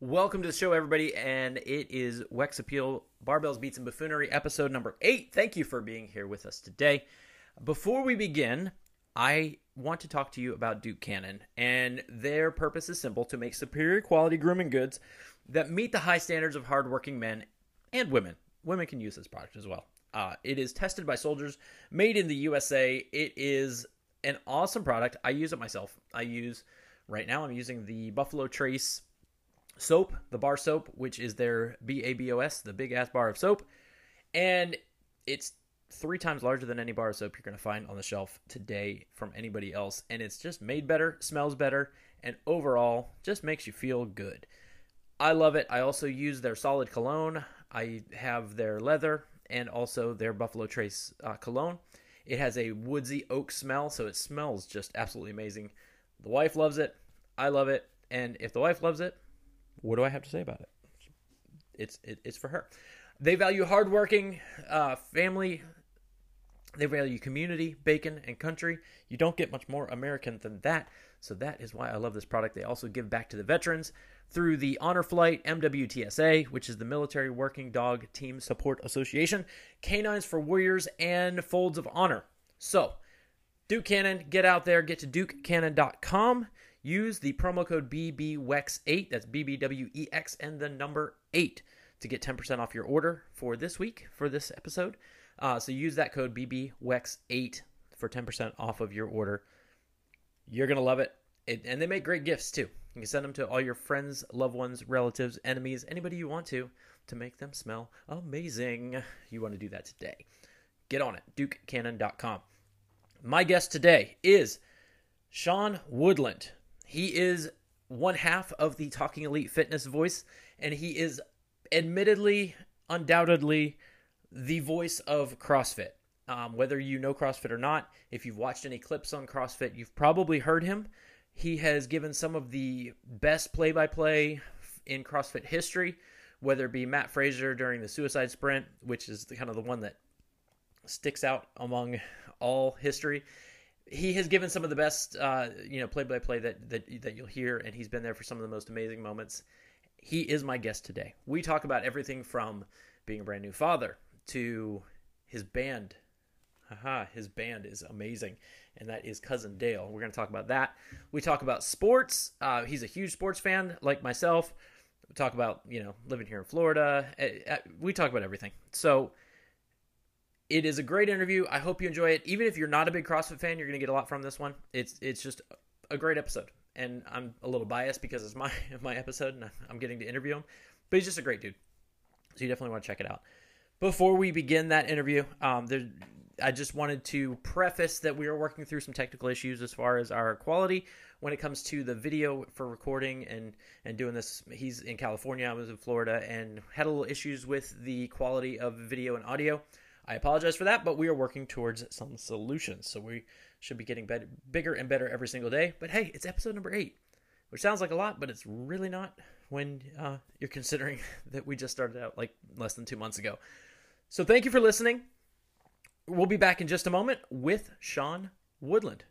Welcome to the show, everybody, and it is Wex Appeal Barbells, Beats, and Buffoonery, episode number eight. Thank you for being here with us today. Before we begin, I want to talk to you about Duke Cannon, and their purpose is simple to make superior quality grooming goods that meet the high standards of hardworking men and women. Women can use this product as well. Uh, it is tested by soldiers, made in the USA. It is an awesome product. I use it myself. I use right now. I'm using the Buffalo Trace soap, the bar soap, which is their BABOS, the big ass bar of soap, and it's three times larger than any bar of soap you're going to find on the shelf today from anybody else. And it's just made better, smells better, and overall just makes you feel good. I love it. I also use their solid cologne. I have their leather and also their Buffalo Trace uh, cologne. It has a woodsy oak smell, so it smells just absolutely amazing. The wife loves it. I love it. And if the wife loves it, what do I have to say about it? It's it, it's for her. They value hardworking uh, family. They value community, bacon, and country. You don't get much more American than that. So that is why I love this product. They also give back to the veterans through the Honor Flight MWTSA, which is the Military Working Dog Team Support Association, Canines for Warriors, and Folds of Honor. So, Duke Cannon, get out there, get to dukecannon.com. Use the promo code BBWEX8, that's BBWEX, and the number 8 to get 10% off your order for this week, for this episode. Uh, so use that code BBWEX8 for 10% off of your order. You're going to love it. it. And they make great gifts too. You can send them to all your friends, loved ones, relatives, enemies, anybody you want to, to make them smell amazing. You want to do that today. Get on it, dukecannon.com. My guest today is Sean Woodland. He is one half of the Talking Elite Fitness voice, and he is admittedly, undoubtedly, the voice of CrossFit. Um, whether you know CrossFit or not, if you've watched any clips on CrossFit, you've probably heard him. He has given some of the best play by play in CrossFit history, whether it be Mat Fraser during the suicide sprint, which is the, kind of the one that sticks out among all history. He has given some of the best, uh, you know, play by play that that that you'll hear, and he's been there for some of the most amazing moments. He is my guest today. We talk about everything from being a brand new father to his band. Haha, his band is amazing and that is Cousin Dale. We're going to talk about that. We talk about sports. Uh, he's a huge sports fan, like myself. We talk about you know living here in Florida. Uh, uh, we talk about everything. So it is a great interview. I hope you enjoy it. Even if you're not a big CrossFit fan, you're going to get a lot from this one. It's it's just a great episode, and I'm a little biased because it's my my episode and I'm getting to interview him. But he's just a great dude, so you definitely want to check it out. Before we begin that interview, um, there I just wanted to preface that we are working through some technical issues as far as our quality when it comes to the video for recording and and doing this. He's in California, I was in Florida, and had a little issues with the quality of video and audio. I apologize for that, but we are working towards some solutions. So we should be getting better, bigger and better every single day. But hey, it's episode number eight, which sounds like a lot, but it's really not when uh, you're considering that we just started out like less than two months ago. So thank you for listening. We'll be back in just a moment with Sean Woodland.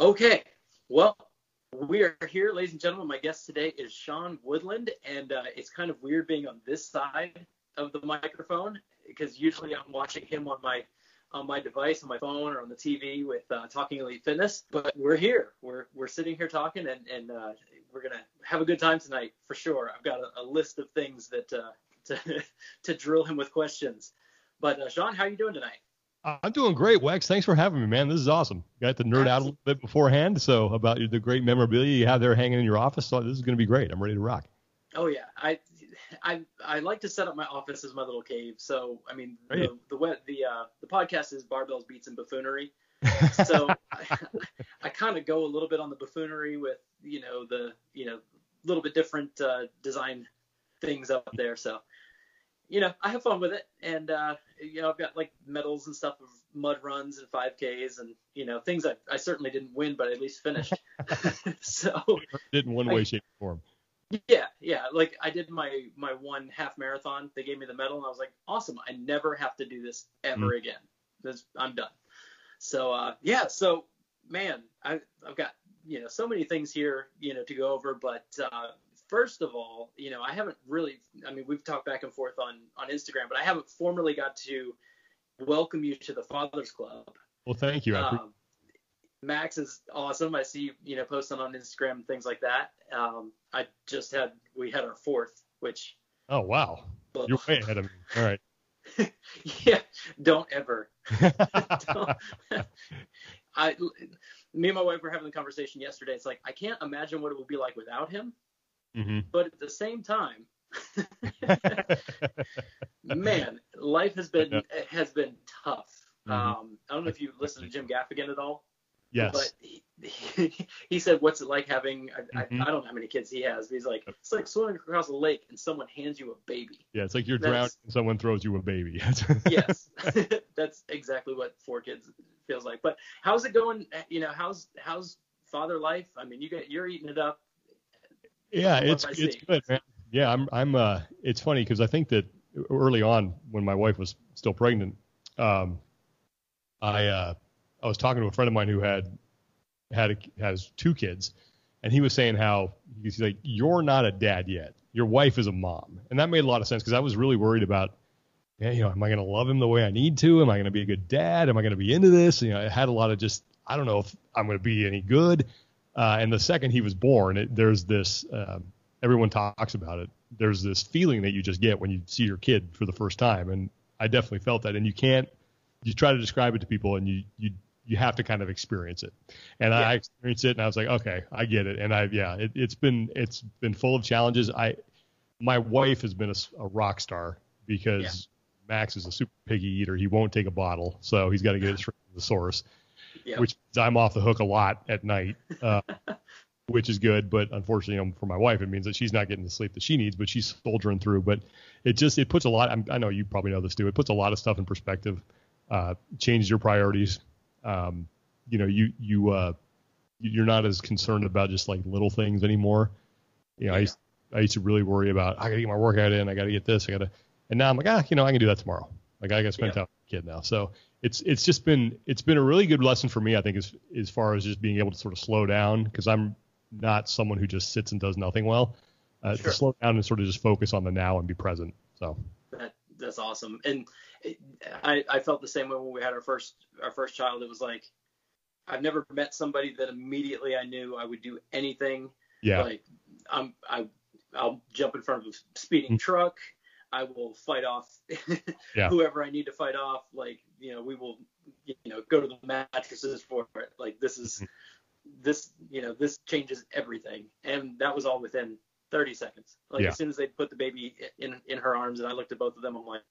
Okay. Well, we are here, ladies and gentlemen. My guest today is Sean Woodland, and uh, it's kind of weird being on this side of the microphone because usually I'm watching him on my on my device, on my phone, or on the TV with uh, Talking Elite Fitness. But we're here. We're we're sitting here talking, and and uh, we're gonna have a good time tonight for sure. I've got a, a list of things that uh, to to drill him with questions. But uh, Sean, how are you doing tonight? I'm doing great, Wex. Thanks for having me, man. This is awesome. Got to nerd out a little bit beforehand, so about the great memorabilia you have there hanging in your office. So this is going to be great. I'm ready to rock. Oh yeah, I, I, I like to set up my office as my little cave. So I mean, the the the, the, uh, the podcast is barbells, beats, and buffoonery. So I, I kind of go a little bit on the buffoonery with you know the you know a little bit different uh, design things up there. So you know, I have fun with it, and uh, you know, I've got like medals and stuff of mud runs and 5Ks, and you know, things I, I certainly didn't win, but at least finished. so didn't one way, shape, or form. Yeah, yeah. Like I did my my one half marathon. They gave me the medal, and I was like, awesome. I never have to do this ever mm-hmm. again. This, I'm done. So uh, yeah. So man, I, I've got you know so many things here you know to go over, but uh, first of all, you know, I haven't really. I mean, we've talked back and forth on on Instagram, but I haven't formally got to welcome you to the Fathers Club. Well, thank you. Um, Max is awesome. I see you know posting on Instagram things like that. Um, I just had we had our fourth, which. Oh wow! You're way ahead of me. All right. yeah, don't ever. don't. I, me and my wife were having a conversation yesterday. It's like I can't imagine what it would be like without him. Mm-hmm. But at the same time, man, life has been has been tough. Mm-hmm. Um, I don't know if you listen to Jim Gaffigan at all. Yes. But he, he, said, "What's it like having?" I, mm-hmm. I, I, don't know how many kids he has. But he's like, "It's like swimming across a lake and someone hands you a baby." Yeah, it's like you're that's, drowning and someone throws you a baby. yes, that's exactly what four kids feels like. But how's it going? You know, how's how's father life? I mean, you get you're eating it up. Yeah, it's it's good, man. Yeah, I'm I'm. Uh, it's funny because I think that early on when my wife was still pregnant, um, I uh I was talking to a friend of mine who had had a, has two kids, and he was saying how he's like, "You're not a dad yet. Your wife is a mom," and that made a lot of sense because I was really worried about, yeah, you know, am I going to love him the way I need to? Am I going to be a good dad? Am I going to be into this? You know, I had a lot of just, I don't know if I'm going to be any good. Uh, and the second he was born, it, there's this. Uh, everyone talks about it. There's this feeling that you just get when you see your kid for the first time, and I definitely felt that. And you can't. You try to describe it to people, and you you you have to kind of experience it. And yeah. I experienced it and I was like, okay, I get it. And I, yeah, it, has been, it's been full of challenges. I, my wife has been a, a rock star because yeah. Max is a super piggy eater. He won't take a bottle. So he's got to get it straight from the source, yep. which I'm off the hook a lot at night. Uh, which is good, but unfortunately, for my wife, it means that she's not getting the sleep that she needs, but she's soldiering through. But it just it puts a lot. I'm, i know you probably know this too. It puts a lot of stuff in perspective, uh, changes your priorities, um, you know, you you uh, you're not as concerned about just like little things anymore. You know, yeah. I used, I used to really worry about I gotta get my workout in, I gotta get this, I gotta, and now I'm like, ah, you know, I can do that tomorrow. Like I gotta spend yeah. time with the kid now. So it's it's just been it's been a really good lesson for me. I think as as far as just being able to sort of slow down because I'm not someone who just sits and does nothing well. Uh, sure. To slow down and sort of just focus on the now and be present. So that that's awesome. And I, I felt the same way when we had our first our first child. It was like I've never met somebody that immediately I knew I would do anything. Yeah. Like I'm I I'll jump in front of a speeding mm-hmm. truck. I will fight off yeah. whoever I need to fight off. Like you know we will you know go to the mattresses for it. Like this is mm-hmm. this you know this changes everything. And that was all within 30 seconds. Like yeah. as soon as they put the baby in in her arms and I looked at both of them, I'm like,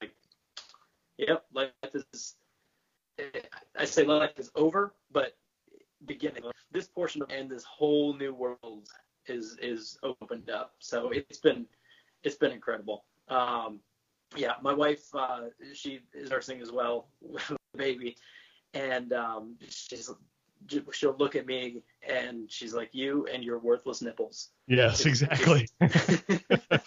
yep, life is. I say life is over, but beginning. This portion of and this whole new world is is opened up. So it's been it's been incredible. Um, yeah, my wife uh, she is nursing as well with the baby, and um, she's she'll look at me and she's like, "You and your worthless nipples." Yes, exactly. I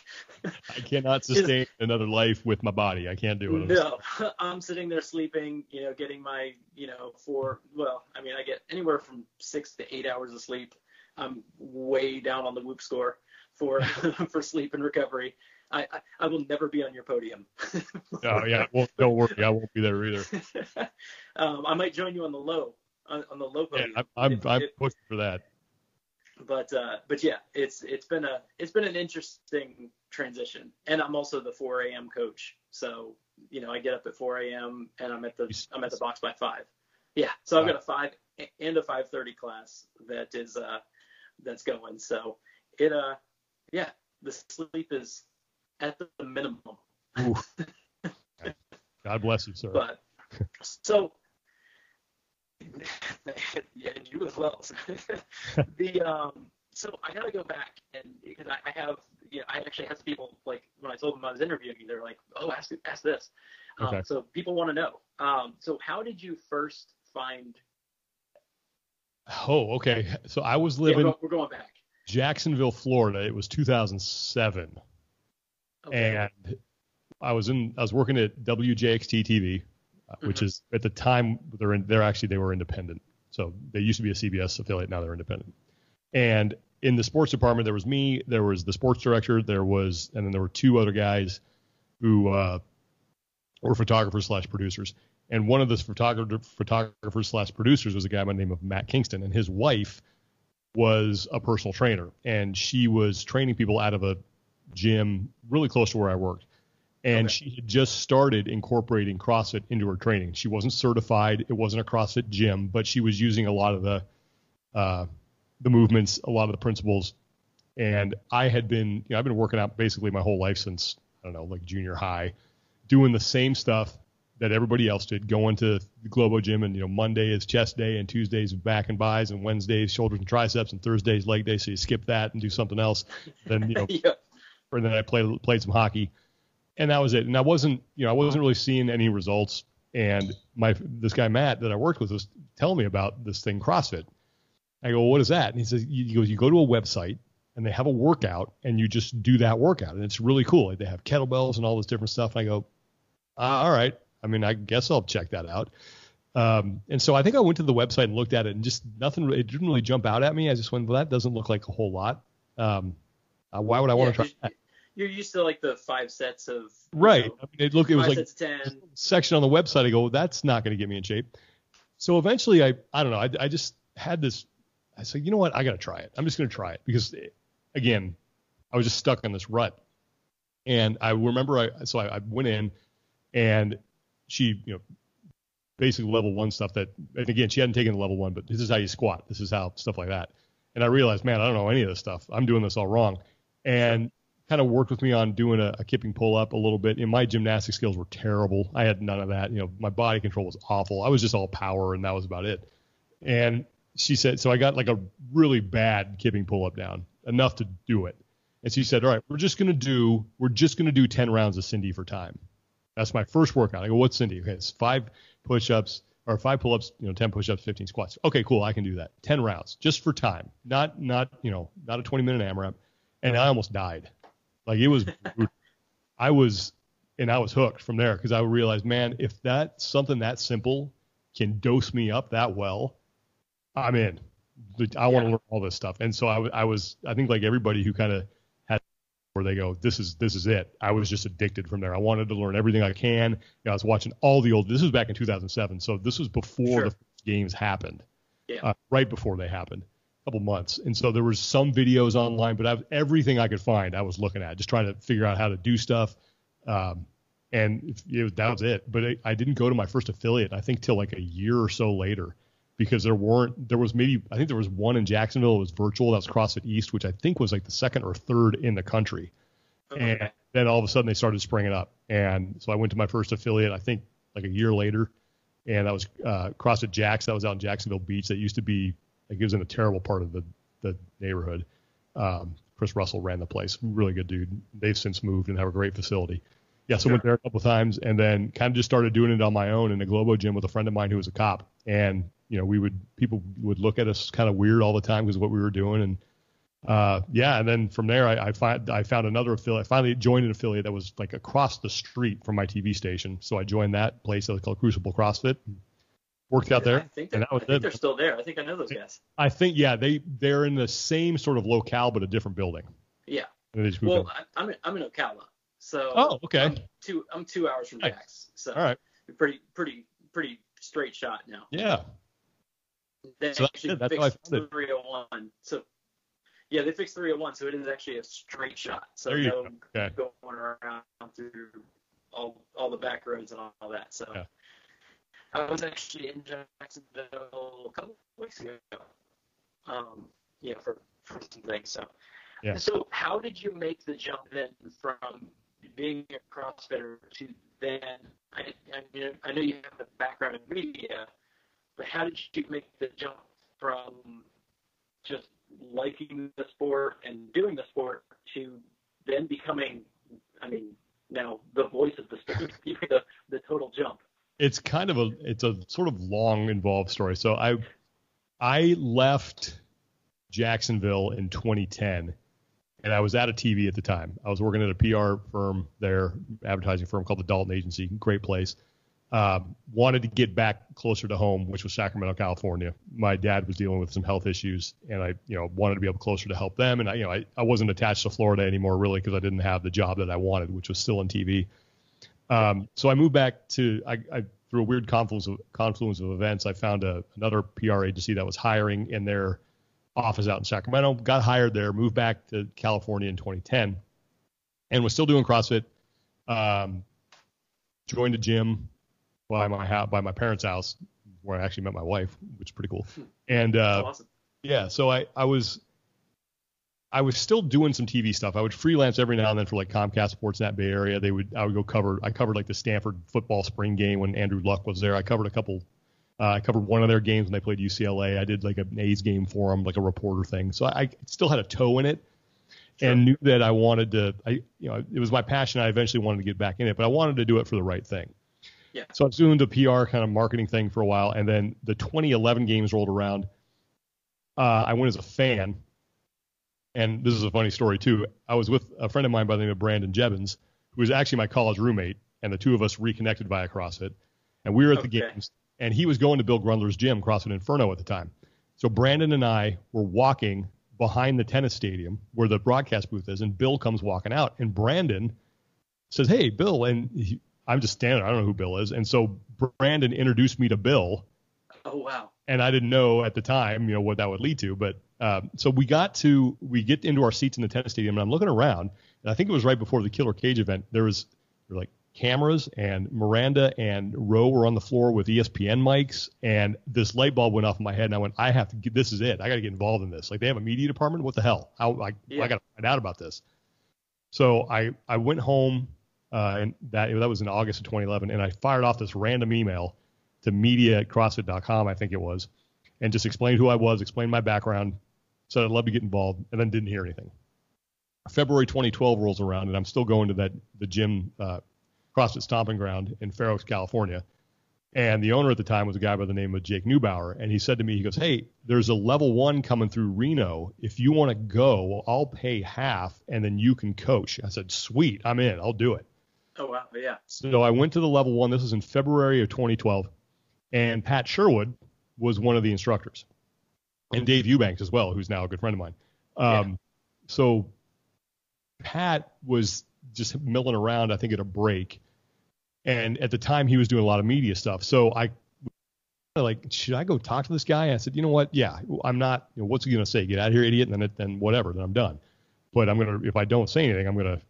cannot sustain another life with my body. I can't do it. No, I'm sitting there sleeping, you know, getting my, you know, four. Well, I mean, I get anywhere from six to eight hours of sleep. I'm way down on the Whoop score for for sleep and recovery. I, I, I will never be on your podium. oh yeah, well don't worry, I won't be there either. um, I might join you on the low on, on the low podium. Yeah, I'm I'm, I'm pushing for that. But uh, but yeah, it's it's been a it's been an interesting transition, and I'm also the 4 a.m. coach. So you know, I get up at 4 a.m. and I'm at the I'm at the box by five. Yeah, so I've got a five and a 5:30 class that is uh that's going. So it uh yeah, the sleep is at the minimum. God bless you, sir. But so yeah, and you as well. the um, so I got to go back and because I, I have, know, I actually had some people like when I told them I was interviewing you, they're like, oh, ask ask this. Um. So people want to know. Um, so how did you first find? Oh, okay. So I was living. Yeah, we're, going back. Jacksonville, Florida. It was 2007, okay. and I was in. I was working at WJXT TV which mm-hmm. is at the time they're in, they're actually they were independent. So they used to be a CBS affiliate, now they're independent. And in the sports department, there was me, there was the sports director, there was, and then there were two other guys who uh, were photographers slash producers. And one of the photographer, photographers slash producers was a guy by the name of Matt Kingston, and his wife was a personal trainer, and she was training people out of a gym really close to where I worked. And okay. she had just started incorporating CrossFit into her training. She wasn't certified; it wasn't a CrossFit gym, but she was using a lot of the uh, the movements, a lot of the principles. And I had been, you know, I've been working out basically my whole life since I don't know, like junior high, doing the same stuff that everybody else did, going to the Globo gym and you know Monday is chest day and Tuesdays back and bis and Wednesdays shoulders and triceps and Thursdays leg day. So you skip that and do something else. Then you know, yeah. and then I played played some hockey, and that was it. And I wasn't you know I wasn't really seeing any results. And my this guy Matt that I worked with was telling me about this thing CrossFit. I go, well, what is that? And he says, he goes, you go to a website and they have a workout and you just do that workout and it's really cool. Like they have kettlebells and all this different stuff. And I go, uh, all right. I mean, I guess I'll check that out. Um, and so I think I went to the website and looked at it and just nothing, it didn't really jump out at me. I just went, well, that doesn't look like a whole lot. Um, uh, why would I want to try that? You're used to like the five sets of right. Know, I mean, it look it was like ten. section on the website. I go, well, that's not going to get me in shape. So eventually, I I don't know. I, I just had this. I said, you know what? I got to try it. I'm just going to try it because, again, I was just stuck in this rut. And I remember, I so I, I went in, and she, you know, basically level one stuff that, and again, she hadn't taken the level one, but this is how you squat. This is how stuff like that. And I realized, man, I don't know any of this stuff. I'm doing this all wrong. And kind of worked with me on doing a, a kipping pull up a little bit. And my gymnastic skills were terrible. I had none of that. You know, my body control was awful. I was just all power, and that was about it. And she said, so I got like a really bad kipping pull up down, enough to do it. And she said, all right, we're just gonna do, we're just gonna do 10 rounds of Cindy for time. That's my first workout. I go, what's Cindy? Okay, it's five push-ups or five pull-ups, you know, 10 push-ups, 15 squats. Okay, cool. I can do that. 10 rounds just for time. Not, not, you know, not a 20 minute AMRAP. And I almost died. Like it was, I was, and I was hooked from there because I realized, man, if that something that simple can dose me up that well, I'm in. I want to learn all this stuff. And so I, I was, I think like everybody who kind of had where they go, this is this is it. I was just addicted from there. I wanted to learn everything I can. You know, I was watching all the old. This was back in 2007, so this was before sure. the games happened. Yeah. Uh, right before they happened, couple months. And so there was some videos online, but I, everything I could find, I was looking at, just trying to figure out how to do stuff. Um, and it was, that was it. But I didn't go to my first affiliate. I think till like a year or so later because there weren't there was maybe I think there was one in Jacksonville. It was virtual. That was CrossFit East, which I think was like the second or third in the country. Okay. And then all of a sudden they started springing up, and so I went to my first affiliate. I think like a year later, and that was uh, CrossFit Jacks. That was out in Jacksonville Beach. That used to be it was in a terrible part of the the neighborhood. Um, Chris Russell ran the place. Really good dude. They've since moved and have a great facility. Yeah, so sure. went there a couple times and then kind of just started doing it on my own in a Globo gym with a friend of mine who was a cop. And you know, we would people would look at us kind of weird all the time because what we were doing, and uh, yeah, and then from there I, I find I found another affiliate. I finally joined an affiliate that was like across the street from my TV station, so I joined that place that was called Crucible CrossFit. Worked out there, I think, and I think they're still there. I think I know those guys. I think yeah, they they're in the same sort of locale but a different building. Yeah. Well, I, am in, I'm in Ocala, so oh okay. I'm two I'm two hours from Jax, so all right. Pretty pretty pretty straight shot now. Yeah. They so actually that's fixed 301. So yeah, they fixed 301, so it is actually a straight shot. So no okay. going around through all all the back roads and all, all that. So yeah. I was actually in Jacksonville a couple weeks ago. Um, yeah, for for some things. So yeah. So how did you make the jump then from being a CrossFitter to then? I, I, mean, I know you have a background in media, but how did you make the jump from just liking the sport and doing the sport to then becoming, I mean, now the voice of the sport, the, the total jump? It's kind of a, it's a sort of long, involved story. So I, I left Jacksonville in 2010 and I was at a TV at the time. I was working at a PR firm there, advertising firm called the Dalton Agency, great place uh, wanted to get back closer to home, which was Sacramento, California. My dad was dealing with some health issues, and I, you know, wanted to be able closer to help them. And I, you know, I, I wasn't attached to Florida anymore really because I didn't have the job that I wanted, which was still in TV. Um, so I moved back to I, I through a weird confluence of, confluence of events, I found a, another PR agency that was hiring in their office out in Sacramento. Got hired there, moved back to California in 2010, and was still doing CrossFit. Um, joined a gym by my house, by my parents' house, where I actually met my wife, which is pretty cool. And uh, awesome. yeah, so I I was I was still doing some TV stuff. I would freelance every now and then for like Comcast Sportsnet Bay Area. They would I would go cover. I covered like the Stanford football spring game when Andrew Luck was there. I covered a couple. Uh, I covered one of their games when they played UCLA. I did like an A's game for them, like a reporter thing. So I, I still had a toe in it, sure. and knew that I wanted to. I you know it was my passion. I eventually wanted to get back in it, but I wanted to do it for the right thing. Yeah. So I was doing the PR kind of marketing thing for a while, and then the 2011 games rolled around. Uh, I went as a fan, and this is a funny story too. I was with a friend of mine by the name of Brandon Jebbins, who was actually my college roommate, and the two of us reconnected via CrossFit, and we were at okay. the games, and he was going to Bill Grundler's gym, CrossFit Inferno, at the time. So Brandon and I were walking behind the tennis stadium where the broadcast booth is, and Bill comes walking out, and Brandon says, "Hey, Bill," and he, I'm just standing. I don't know who Bill is, and so Brandon introduced me to Bill. Oh wow! And I didn't know at the time, you know, what that would lead to. But uh, so we got to we get into our seats in the tennis stadium, and I'm looking around, and I think it was right before the Killer Kage event. There was there were like cameras, and Miranda and Roe were on the floor with ESPN mics, and this light bulb went off in my head, and I went, I have to get this is it. I got to get involved in this. Like they have a media department. What the hell? How I yeah. I got to find out about this. So I I went home uh, and that that was in August of 2011. And I fired off this random email to media at CrossFit.com, I think it was, and just explained who I was, explained my background, said I'd love to get involved, and then didn't hear anything. February 2012 rolls around, and I'm still going to that the gym, uh, CrossFit Stomping Ground in Fair Oaks, California. And the owner at the time was a guy by the name of Jake Neubauer. And he said to me, he goes, Hey, there's a level one coming through Reno. If you want to go, I'll pay half and then you can coach. I said, Sweet, I'm in. I'll do it. Oh wow, yeah. So I went to the level one. This was in February of 2012, and Pat Sherwood was one of the instructors, and Dave Eubanks as well, who's now a good friend of mine. Um, yeah. So Pat was just milling around, I think, at a break, and at the time he was doing a lot of media stuff. So I like, should I go talk to this guy? And I said, you know what? Yeah, I'm not. You know, what's he gonna say? Get out of here, idiot! And then then whatever. Then I'm done. But I'm gonna if I don't say anything, I'm gonna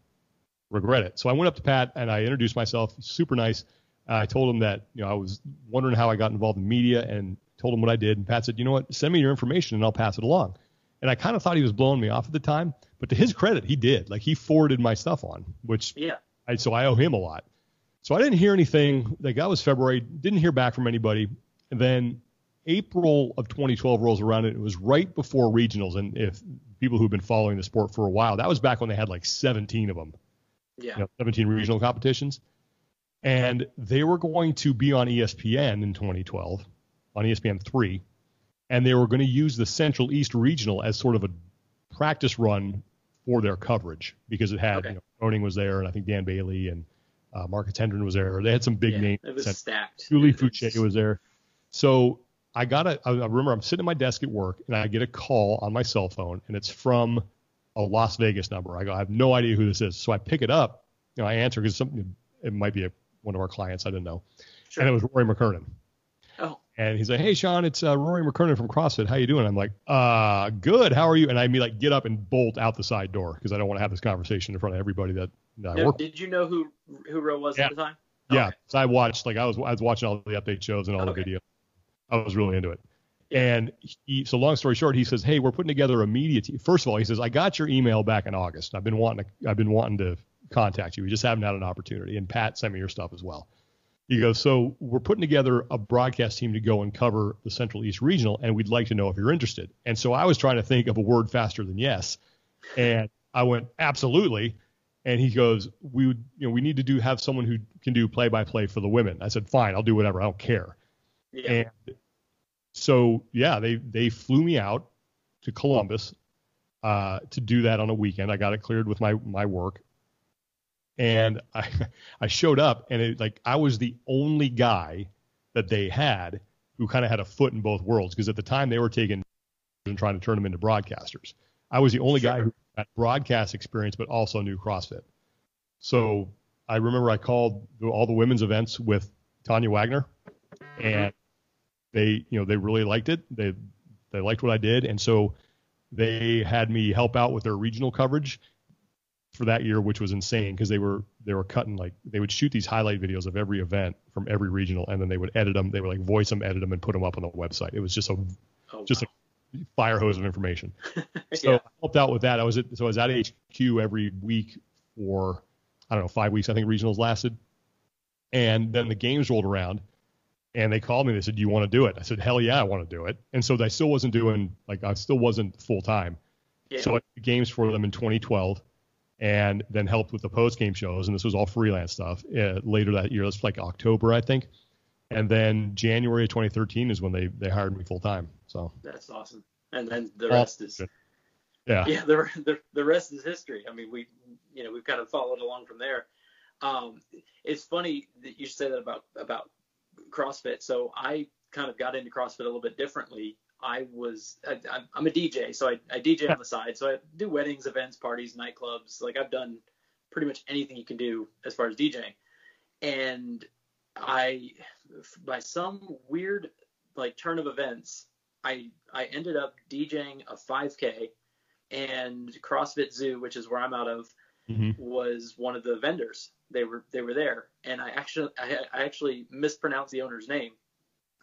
regret it. So I went up to Pat and I introduced myself. Super nice. I told him that you know I was wondering how I got involved in media and told him what I did. And Pat said, you know what, send me your information and I'll pass it along. And I kind of thought he was blowing me off at the time, but to his credit, he did. Like he forwarded my stuff on, which yeah. I, so I owe him a lot. So I didn't hear anything. Like that was February. Didn't hear back from anybody. And then April of 2012 rolls around and it was right before regionals. And if people who've been following the sport for a while, that was back when they had like 17 of them yeah. You know, 17 regional competitions. And they were going to be on ESPN in 2012, on ESPN 3, and they were going to use the Central East Regional as sort of a practice run for their coverage because it had, okay. you know, Froning was there, and I think Dan Bailey and uh, Marcus Hendren was there. They had some big yeah, names. It was stacked. Julie Foucher was there. So I got a, I remember I'm sitting at my desk at work, and I get a call on my cell phone, and it's from a Las Vegas number. I go, I have no idea who this is. So I pick it up. You know, I answer because something it might be a, one of our clients. I didn't know. Sure. And it was Rory McKernan. Oh. And he's like, Hey, Sean, it's uh, Rory McKernan from CrossFit. How you doing? I'm like, uh, good. How are you? And I mean, like, get up and bolt out the side door because I don't want to have this conversation in front of everybody that, that I work. Did you know who who Rory was yeah. at the time? Yeah. Okay. So I watched like I was I was watching all the update shows and all okay. the videos. I was really into it. And he, so long story short, he says, "Hey, we're putting together a media team." First of all, he says, "I got your email back in August. I've been wanting to, I've been wanting to contact you. We just haven't had an opportunity." And Pat sent me your stuff as well. He goes, "So we're putting together a broadcast team to go and cover the Central East Regional, and we'd like to know if you're interested." And so I was trying to think of a word faster than yes, and I went, "Absolutely." And he goes, "We would, you know, we need to do have someone who can do play-by-play for the women." I said, "Fine, I'll do whatever. I don't care." Yeah. And so yeah, they they flew me out to Columbus uh, to do that on a weekend. I got it cleared with my my work, and I I showed up and it like I was the only guy that they had who kind of had a foot in both worlds because at the time they were taking and trying to turn them into broadcasters. I was the only sure. guy who had broadcast experience but also knew CrossFit. So I remember I called all the women's events with Tanya Wagner, mm-hmm. and they you know they really liked it. They they liked what I did, and so they had me help out with their regional coverage for that year, which was insane because they were they were cutting like they would shoot these highlight videos of every event from every regional, and then they would edit them. They would like voice them, edit them, and put them up on the website. It was just a oh, just wow. a fire hose of information. so yeah. I helped out with that. I was at, so I was at HQ every week for I don't know five weeks. I think regionals lasted, and then the games rolled around, and they called me. They said, "Do you want to do it?" I said, "Hell yeah, I want to do it." And so I still wasn't doing like I still wasn't full time. Yeah. So I did games for them in 2012 and then helped with the post game shows. And this was all freelance stuff uh, later that year. That's like October, I think. And then January of 2013 is when they, they hired me full time. So that's awesome. And then the rest is, yeah, yeah, the, the, the rest is history. I mean, we, you know, we've kind of followed along from there. Um, it's funny that you say that about, about CrossFit. So I kind of got into CrossFit a little bit differently. I was I, am a DJ, so I, I DJ on the side. So I do weddings, events, parties, nightclubs. Like I've done pretty much anything you can do as far as DJing. And I, by some weird like turn of events, I I ended up DJing a 5K, and CrossFit Zoo, which is where I'm out of, mm-hmm. was one of the vendors. They were they were there, and I actually I, I actually mispronounced the owner's name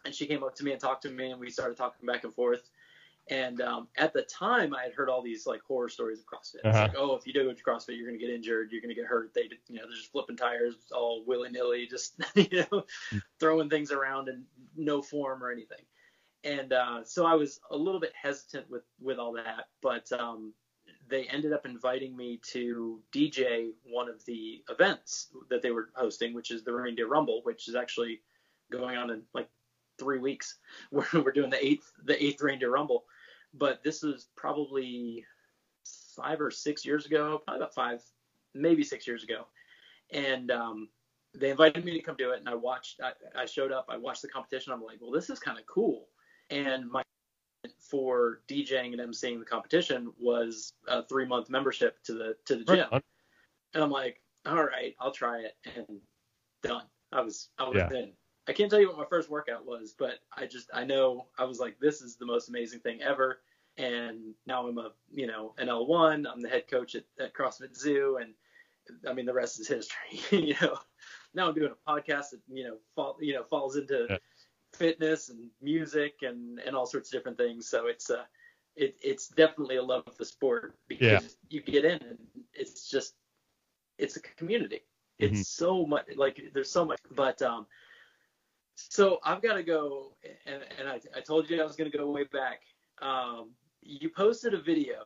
and she came up to me and talked to me, and we started talking back and forth. And um, at the time, I had heard all these like horror stories of CrossFit. Uh-huh. It's like, oh, if you do CrossFit, you're gonna get injured, you're gonna get hurt. They, you know, they're just flipping tires all willy nilly, just you know, throwing things around in no form or anything. And uh, so I was a little bit hesitant with with all that, but um, they ended up inviting me to DJ one of the events that they were hosting, which is the Reindeer Rumble, which is actually going on in like three weeks. We're, we're doing the eighth the eighth reindeer rumble, but this is probably five or six years ago, probably about five, maybe six years ago, and um, they invited me to come do it, and I watched. I, I showed up. I watched the competition. I'm like, well, this is kind of cool. And my for DJing and emceeing the competition was a three month membership to the to the gym. Right and I'm like, all right, I'll try it, and done. I was I was yeah. in. I can't tell you what my first workout was, but I just I know I was like, this is the most amazing thing ever. And now I'm a you know an L1. I'm the head coach at, at CrossFit Zoo, and I mean the rest is history. you know, now I'm doing a podcast that you know fall you know falls into yeah. fitness and music and and all sorts of different things. So it's uh it, it's definitely a love of the sport because yeah. you get in and it's just it's a community. It's mm-hmm. so much like there's so much, but um so I've got to go, and, and I, I, told you I was going to go way back. Um, you posted a video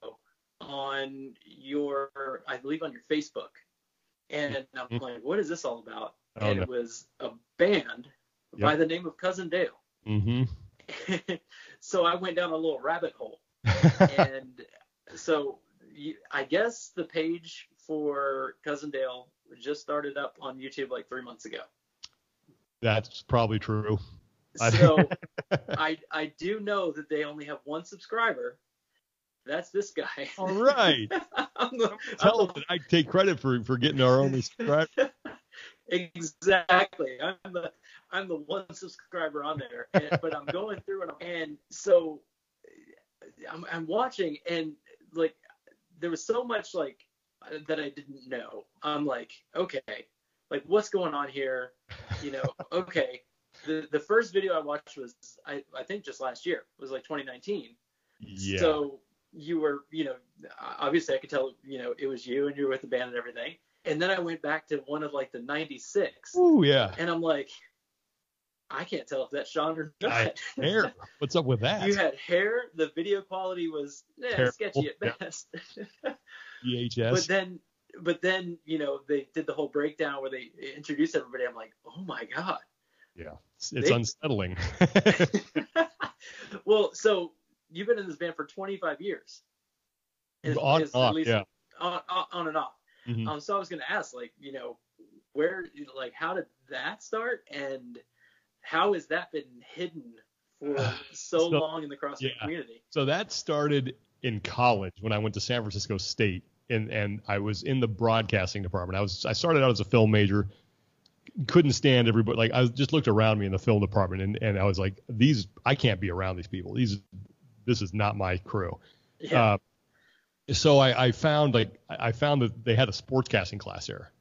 on your, I believe, on your Facebook, and I'm mm-hmm. like, what is this all about? Oh, and no. it was a band yep. by the name of Cousin Dale. Mm-hmm. so I went down a little rabbit hole, and so you, I guess the page for Cousin Dale just started up on YouTube like three months ago. That's probably true. So I I do know that they only have one subscriber. That's this guy. All right. the, Tell them that I take credit for for getting our only subscriber. exactly. I'm the I'm the one subscriber on there, and, but I'm going through and and so I'm, I'm watching and like there was so much like that I didn't know. I'm like, okay, like what's going on here? You know, okay. The the first video I watched was I, I think just last year. It was like 2019. Yeah. So you were, you know, obviously I could tell, you know, it was you and you were with the band and everything. And then I went back to one of like the 96. Oh yeah. And I'm like, I can't tell if that's Sean or not. hair. What's up with that? You had hair. The video quality was eh, sketchy at best. VHS. But then but then you know they did the whole breakdown where they introduced everybody. I'm like, oh my god. Yeah, it's, it's they, unsettling. well, so you've been in this band for 25 years. on and off, yeah. On, on, and off. Mm-hmm. Um, so I was going to ask, like, you know, where, like, how did that start, and how has that been hidden for so, so long in the CrossFit yeah. community? So that started in college when I went to San Francisco State, and and I was in the broadcasting department. I was I started out as a film major couldn't stand everybody. Like I just looked around me in the film department and, and I was like, these, I can't be around these people. These, this is not my crew. Yeah. Uh, so I, I found like, I found that they had a sportscasting class there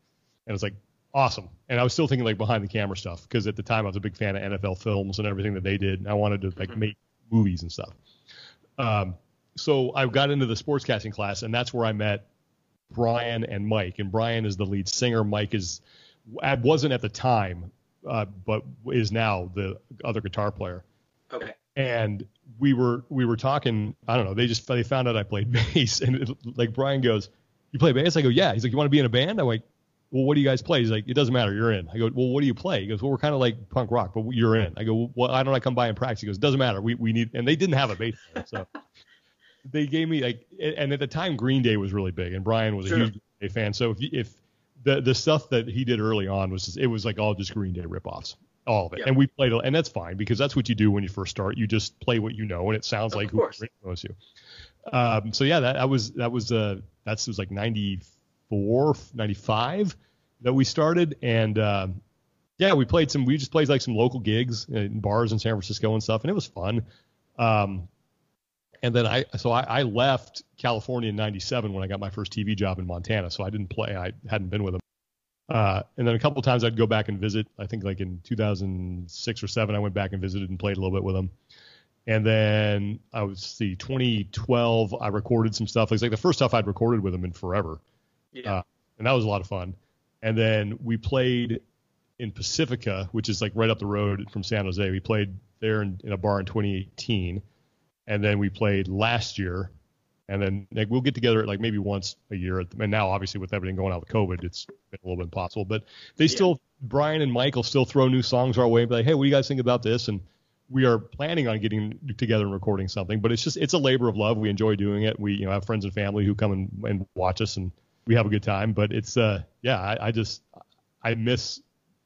and it was like awesome. And I was still thinking like behind the camera stuff because at the time I was a big fan of NFL films and everything that they did. And I wanted to like mm-hmm. make movies and stuff. Um, so I got into the sportscasting class and that's where I met Brian and Mike. And Brian is the lead singer. Mike is wasn't at the time, uh, but is now the other guitar player. Okay. And we were we were talking. I don't know. They just they found out I played bass, and it, like Brian goes, "You play bass?" I go, "Yeah." He's like, "You want to be in a band?" I'm like, "Well, what do you guys play?" He's like, "It doesn't matter. You're in." I go, "Well, what do you play?" He goes, "Well, we're kind of like punk rock, but you're in." I go, "Well, why don't I come by and practice?" He goes, "Doesn't matter. We we need." And they didn't have a bass player, so they gave me like. And at the time, Green Day was really big, and Brian was sure. a huge Green Day fan. So if if the the stuff that he did early on was just, it was like all just Green Day ripoffs, all of it. And we played, and that's fine because that's what you do when you first start. You just play what you know, and it sounds of like who knows you. Um, so yeah, that, that was that was uh that was like 94, 95 that we started, and um, yeah, we played some. We just played like some local gigs in bars in San Francisco and stuff, and it was fun. Um, and then I so I, I left California in '97 when I got my first TV job in Montana. So I didn't play. I hadn't been with them. Uh, and then a couple times I'd go back and visit. I think like in 2006 or seven, I went back and visited and played a little bit with them. And then I was see 2012. I recorded some stuff. It was like the first stuff I'd recorded with them in forever. Yeah. Uh, and that was a lot of fun. And then we played in Pacifica, which is like right up the road from San Jose. We played there in, in a bar in 2018 and then we played last year, and then like we'll get together like maybe once a year. And now, obviously, with everything going on with COVID, it's been a little bit impossible. But they yeah. still, Brian and Michael still throw new songs our way and be like, hey, what do you guys think about this? And we are planning on getting together and recording something. But it's just it's a labor of love. We enjoy doing it. We you know have friends and family who come and, and watch us, and we have a good time. But it's uh yeah, I, I just I miss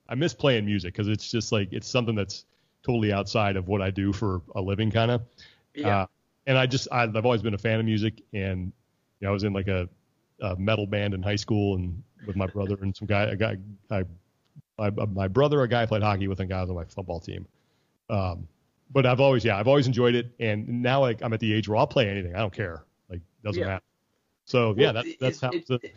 I miss playing music because it's just like it's something that's totally outside of what I do for a living, kind of. Yeah. Uh, and I just I, have always been a fan of music, and you know, I was in like a, a, metal band in high school, and with my brother and some guy, a guy, I, my, my brother, a guy played hockey with, and guys on my football team. Um, but I've always, yeah, I've always enjoyed it, and now like I'm at the age where I'll play anything. I don't care, like doesn't yeah. matter. So well, yeah, that, that's how. It, it,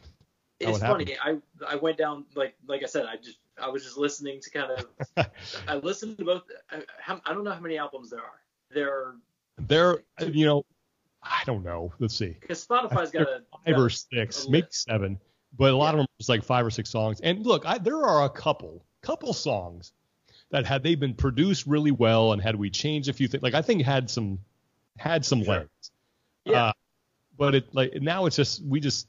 it's funny. I I went down like like I said. I just I was just listening to kind of. I listened to both. I, I don't know how many albums there are. There are there, you know, I don't know. Let's see. Because Spotify's got a five got or six, maybe seven, but a lot yeah. of them are just like five or six songs. And look, I, there are a couple, couple songs that had they been produced really well and had we changed a few things, like I think had some, had some sure. legs. Yeah. Uh, but it like now it's just we just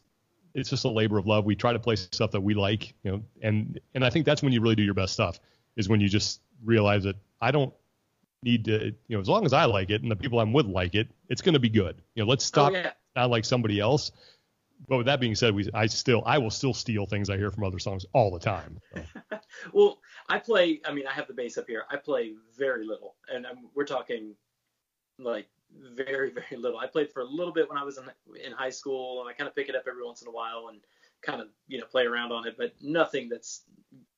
it's just a labor of love. We try to play stuff that we like, you know, and and I think that's when you really do your best stuff is when you just realize that I don't need to, you know, as long as I like it and the people I'm with like it, it's going to be good. You know, let's oh, stop oh, yeah. not like somebody else. But with that being said, we I still I will still steal things I hear from other songs all the time. So. well, I play. I mean, I have the bass up here. I play very little, and I'm, we're talking like very very little. I played for a little bit when I was in in high school, and I kind of pick it up every once in a while and kind of you know play around on it, but nothing that's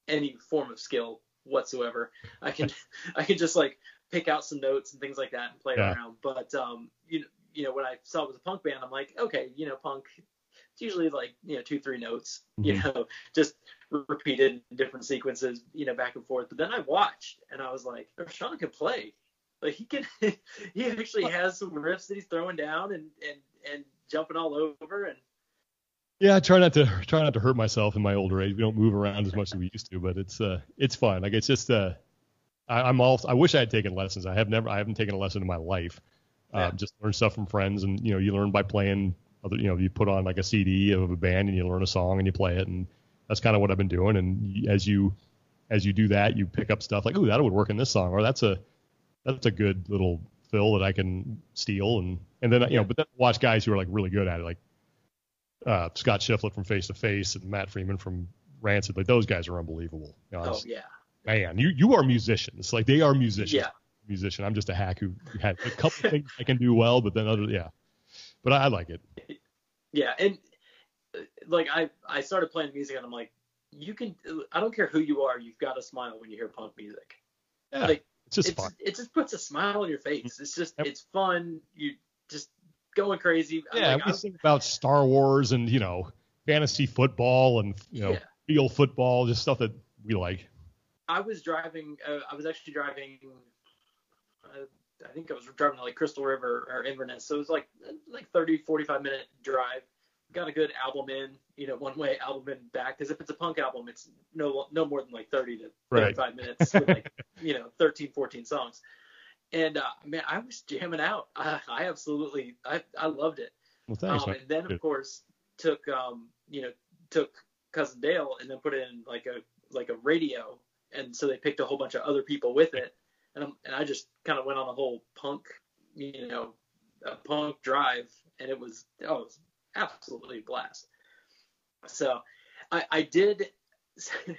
any form of skill whatsoever. I can I can just like pick out some notes and things like that and play yeah. around. But um, you know, you know, when I saw it was a punk band, I'm like, okay, you know, punk. It's usually like you know two three notes, mm-hmm. you know, just repeated in different sequences, you know, back and forth. But then I watched and I was like, Sean can play. Like he can, he actually has some riffs that he's throwing down and and and jumping all over and yeah, I try not to try not to hurt myself in my older age. We don't move around as much as we used to, but it's uh it's fun. Like it's just uh I, am all. I wish I had taken lessons. I have never. I haven't taken a lesson in my life. Uh, just learn stuff from friends, and you know, you learn by playing. Other, you know, you put on like a CD of a band, and you learn a song, and you play it, and that's kind of what I've been doing. And as you as you do that, you pick up stuff like, oh, that would work in this song, or that's a that's a good little fill that I can steal, and and then you know, but then watch guys who are like really good at it, like uh, Scott Shiflett from Face to Face and Matt Freeman from Rancid. Like those guys are unbelievable. You know, oh yeah. Man, you you are musicians. Like they are musicians. Yeah. Musician. I'm just a hack who had a couple things I can do well, but then other yeah. But I, I like it. Yeah, and uh, like I I started playing music and I'm like, you can I don't care who you are, you've got to smile when you hear punk music. Yeah, like it's just it's, fun. It just puts a smile on your face. It's just yep. it's fun. You just going crazy. Yeah, like, we think about Star Wars and you know fantasy football and you know yeah. field football, just stuff that we like. I was driving. Uh, I was actually driving. Uh, I think I was driving to like Crystal River or Inverness, so it was like like 30, 45 minute drive. Got a good album in, you know, one way album in back. Because if it's a punk album, it's no no more than like 30 to 35 right. minutes with like you know 13, 14 songs. And uh, man, I was jamming out. I, I absolutely, I, I loved it. Well, thanks. Um, and then of course took, um, you know, took cousin Dale and then put it in like a like a radio, and so they picked a whole bunch of other people with it, and I'm, and I just kind of went on a whole punk, you know, a punk drive, and it was oh, it was absolutely a blast. So I, I did.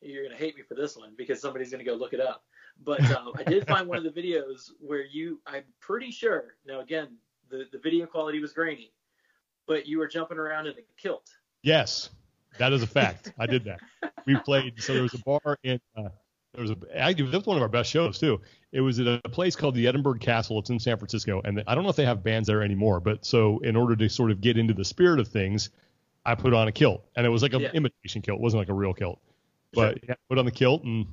you're gonna hate me for this one because somebody's gonna go look it up. But um, I did find one of the videos where you, I'm pretty sure. Now again, the the video quality was grainy, but you were jumping around in a kilt. Yes, that is a fact. I did that. We played. So there was a bar in. Uh, there was a. Actually, that was one of our best shows too. It was at a place called the Edinburgh Castle. It's in San Francisco, and I don't know if they have bands there anymore. But so in order to sort of get into the spirit of things, I put on a kilt, and it was like an yeah. imitation kilt. It wasn't like a real kilt. But sure. yeah, put on the kilt and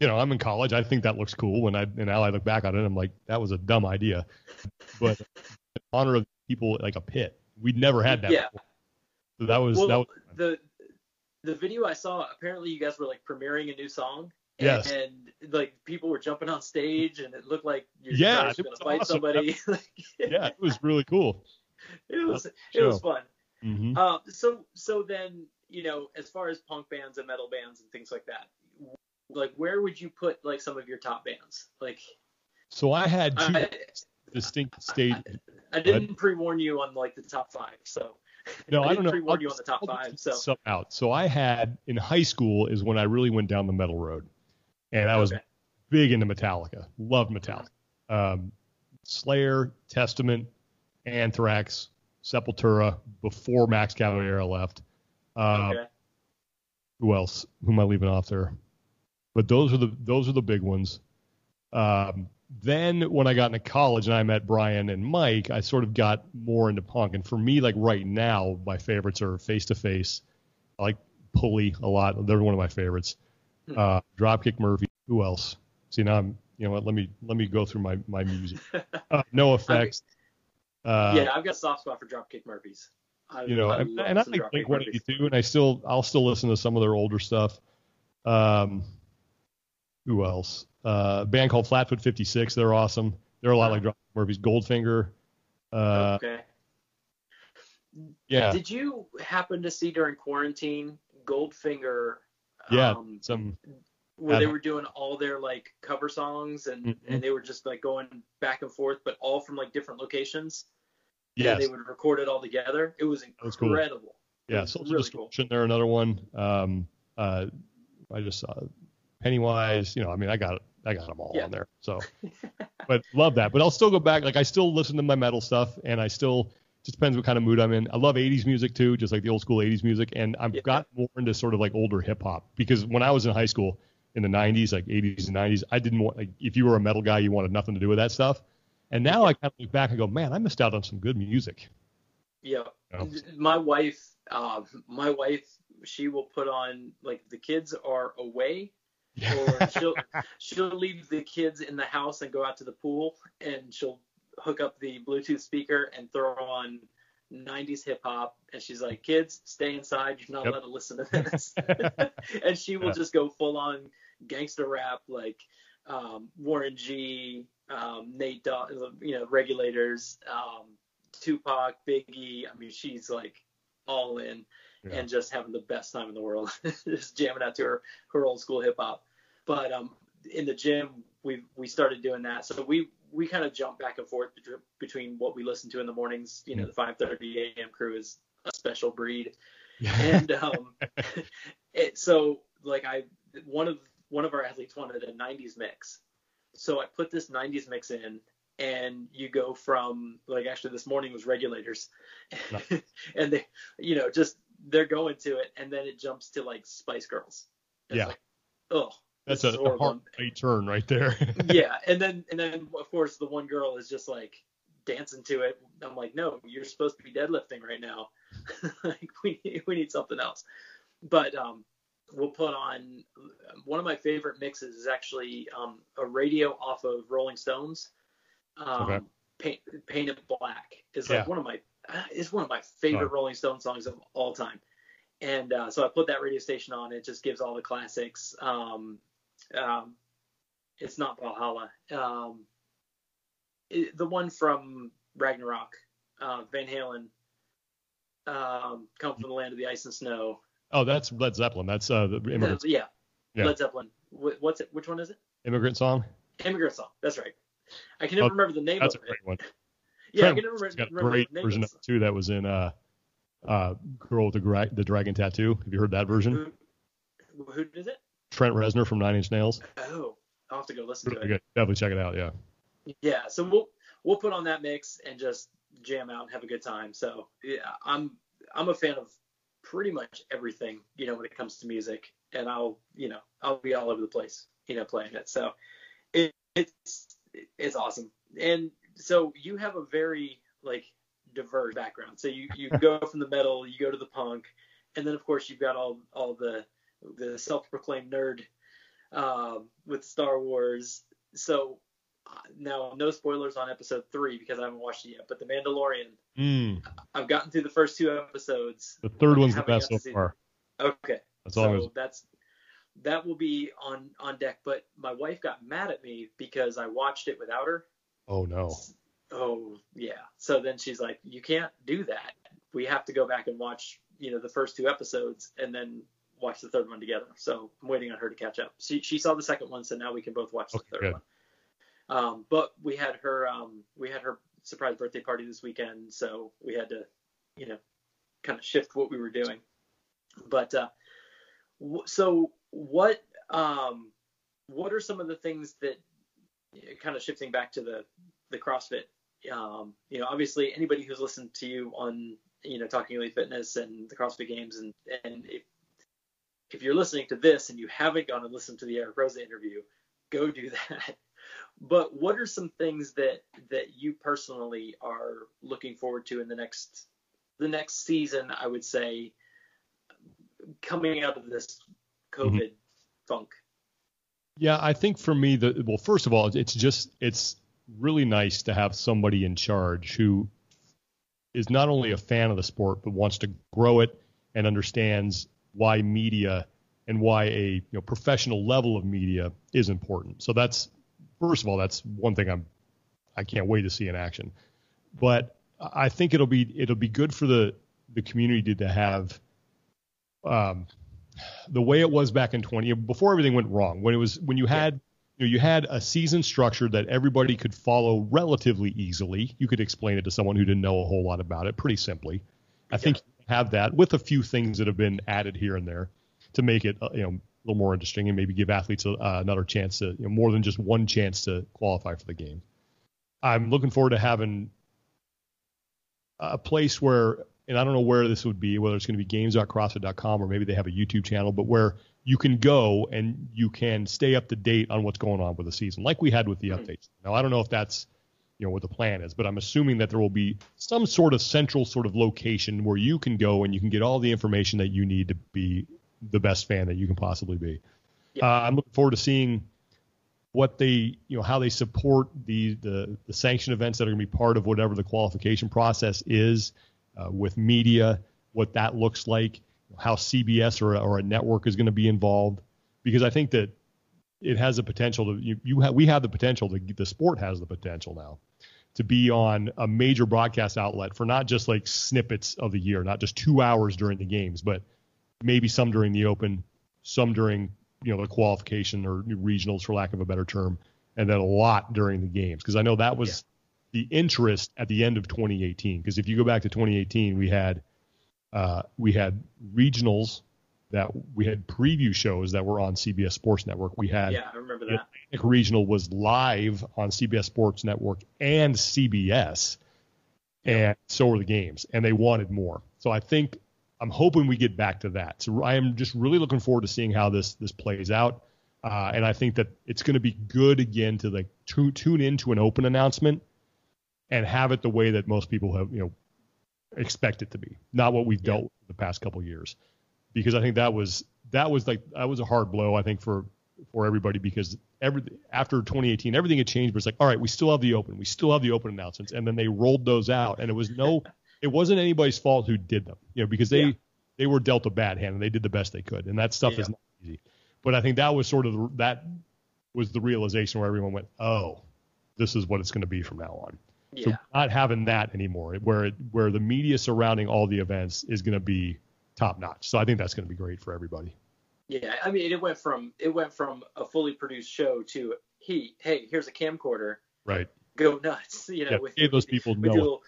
you know, I'm in college. I think that looks cool. When I and now I look back on it, I'm like, that was a dumb idea. But in honor of people like a pit, we'd never had that. Yeah. Before. So that was well, that was the the video I saw. Apparently, you guys were like premiering a new song. And, yes. And like people were jumping on stage, and it looked like you yeah, were gonna fight awesome. somebody. yeah, it was really cool. It was it was fun. Mm-hmm. Uh, so so then you know, as far as punk bands and metal bands and things like that, like where would you put like some of your top bands? Like So I had two I, distinct state I, I didn't pre-warn you on like the top 5. So no, I, I don't know. You on the top five. So out. So I had in high school is when I really went down the metal road, and I was okay. big into Metallica. Loved Metallica. Um, Slayer, Testament, Anthrax, Sepultura before Max Cavalera left. Uh, okay. Who else? Who am I leaving off there? But those are the those are the big ones. Um, then when I got into college and I met Brian and Mike, I sort of got more into punk. And for me, like right now, my favorites are Face to Face. I like Pulley a lot. They're one of my favorites. Hmm. Uh, Dropkick Murphy. Who else? See now I'm you know what? Let me let me go through my my music. Uh, NOFX. Uh, yeah, I've got soft spot for Dropkick Murphys. I, you know, and I and, and I like Blink 182, and I still I'll still listen to some of their older stuff. Um, who else? Uh, a band called Flatfoot 56. They're awesome. They're a lot like Dropkick Murphys. Goldfinger. Uh, okay. Yeah. Did you happen to see during quarantine Goldfinger? Yeah. Um, some. Where they were doing all their like cover songs and mm-hmm. and they were just like going back and forth, but all from like different locations. Yeah. They would record it all together. It was incredible. Cool. Yeah. Social really Distortion. Cool. They're another one. Um, uh, I just saw Pennywise. You know, I mean, I got I got them all yeah. on there. So, but love that. But I'll still go back. Like I still listen to my metal stuff, and I still just depends what kind of mood I'm in. I love 80s music too, just like the old school 80s music. And I've yeah. got more into sort of like older hip hop because when I was in high school in the 90s, like 80s and 90s, I didn't want like if you were a metal guy, you wanted nothing to do with that stuff. And now I kind of look back and go, man, I missed out on some good music. Yeah, you know? my wife, uh, my wife, she will put on like the kids are away or she'll she'll leave the kids in the house and go out to the pool and she'll hook up the Bluetooth speaker and throw on 90s hip hop and she's like kids stay inside. You're not yep. allowed to listen to this. And she will yeah. just go full on gangster rap like um, Warren G um, Nate Dogg you know regulators um, Tupac Biggie. I mean she's like all in yeah. and just having the best time in the world, just jamming out to her her old school hip hop. But um, in the gym, we we started doing that, so we we kind of jump back and forth between what we listen to in the mornings. You know, the 5:30 a.m. crew is a special breed. and um, it, so like I one of one of our athletes wanted a 90s mix, so I put this 90s mix in, and you go from like actually this morning was regulators, and they you know just they're going to it, and then it jumps to like Spice Girls. yeah. Like, oh, that's a, a hard turn right there. yeah, and then and then of course the one girl is just like dancing to it. I'm like, no, you're supposed to be deadlifting right now. like we need, we need something else. But um, we'll put on one of my favorite mixes is actually um, a radio off of Rolling Stones. Um, okay. Paint, Painted Black is like yeah. one of my is one of my favorite oh. Rolling Stone songs of all time. And uh, so I put that radio station on. It just gives all the classics. Um, um, it's not Valhalla. Um, it, the one from Ragnarok, uh, Van Halen, um, "Come from the Land of the Ice and Snow." Oh, that's Led Zeppelin. That's uh, the immigrant. Yeah. yeah, Led Zeppelin. What's it? Which one is it? Immigrant Song. Immigrant Song. That's right. I can never oh, remember the name of that. that's of a great one. Yeah, I can remember. got a great version of it too. That was in uh, uh, Girl with the, Gra- the Dragon Tattoo. Have you heard that version? Who, who is it? Trent Reznor from Nine Inch Nails. Oh, I'll have to go listen really to it. Good. Definitely check it out. Yeah. Yeah. So we'll we'll put on that mix and just jam out and have a good time. So yeah, I'm I'm a fan of pretty much everything you know when it comes to music, and I'll you know I'll be all over the place you know playing it. So it, it's it's awesome. And so you have a very like diverse background. So you you go from the metal, you go to the punk, and then of course you've got all all the the self-proclaimed nerd um, with Star Wars. So uh, now, no spoilers on episode three because I haven't watched it yet. But The Mandalorian, mm. I've gotten through the first two episodes. The third one's the best so far. Okay, that's so always... that's that will be on on deck. But my wife got mad at me because I watched it without her. Oh no. Oh yeah. So then she's like, "You can't do that. We have to go back and watch, you know, the first two episodes and then watch the third one together. So I'm waiting on her to catch up. She she saw the second one, so now we can both watch the third good. one. Um, but we had her um, we had her surprise birthday party this weekend, so we had to, you know, kind of shift what we were doing. But uh, w- so what um, what are some of the things that kind of shifting back to the the CrossFit? Um, you know, obviously anybody who's listened to you on you know talking elite fitness and the CrossFit Games and and if if you're listening to this and you haven't gone and listened to the Eric Roza interview, go do that. But what are some things that that you personally are looking forward to in the next the next season? I would say coming out of this COVID mm-hmm. funk. Yeah, I think for me, the well, first of all, it's just it's really nice to have somebody in charge who is not only a fan of the sport but wants to grow it and understands why media and why a you know, professional level of media is important. So that's first of all, that's one thing I'm I can't wait to see in action. But I think it'll be it'll be good for the the community to have um, the way it was back in 20 before everything went wrong when it was when you had you know you had a season structure that everybody could follow relatively easily. You could explain it to someone who didn't know a whole lot about it pretty simply. I think have that with a few things that have been added here and there to make it uh, you know a little more interesting and maybe give athletes a, uh, another chance to you know, more than just one chance to qualify for the game. I'm looking forward to having a place where and I don't know where this would be, whether it's going to be games.crossfit.com or maybe they have a YouTube channel, but where you can go and you can stay up to date on what's going on with the season, like we had with the mm-hmm. updates. Now I don't know if that's you know what the plan is but i'm assuming that there will be some sort of central sort of location where you can go and you can get all the information that you need to be the best fan that you can possibly be yeah. uh, i'm looking forward to seeing what they you know how they support the the, the sanction events that are going to be part of whatever the qualification process is uh, with media what that looks like how cbs or, or a network is going to be involved because i think that it has the potential to you, you have we have the potential to the sport has the potential now to be on a major broadcast outlet for not just like snippets of the year, not just two hours during the games, but maybe some during the open, some during you know the qualification or regionals for lack of a better term, and then a lot during the games because I know that was. The interest at the end of 2018. Because if you go back to 2018, we had Uh, we had regionals that we had preview shows that were on CBS Sports Network. We had yeah, I remember that. Atlantic Regional was live on CBS Sports Network and CBS, and so were the games, and they wanted more. So I think I'm hoping we get back to that. So I am just really looking forward to seeing how this this plays out, uh, and I think that it's going to be good again to like to, tune into an open announcement and have it the way that most people have you know expect it to be, not what we've yeah. dealt with the past couple years. Because I think that was that was like that was a hard blow I think for for everybody because every after 2018 everything had changed but it's like all right we still have the open. We still have the open announcements. And then they rolled those out and it was no it wasn't anybody's fault who did them you know because they yeah. they were dealt a bad hand and they did the best they could. And that stuff yeah. is not easy. But I think that was sort of the, that was the realization where everyone went oh this is what it's going to be from now on yeah. so not having that anymore where it, where the media surrounding all the events is going to be top notch. So I think that's going to be great for everybody. Yeah, I mean, it went from it went from a fully produced show to he, hey, here's a camcorder. Right. Go nuts, you know. Yeah, with, those people with know.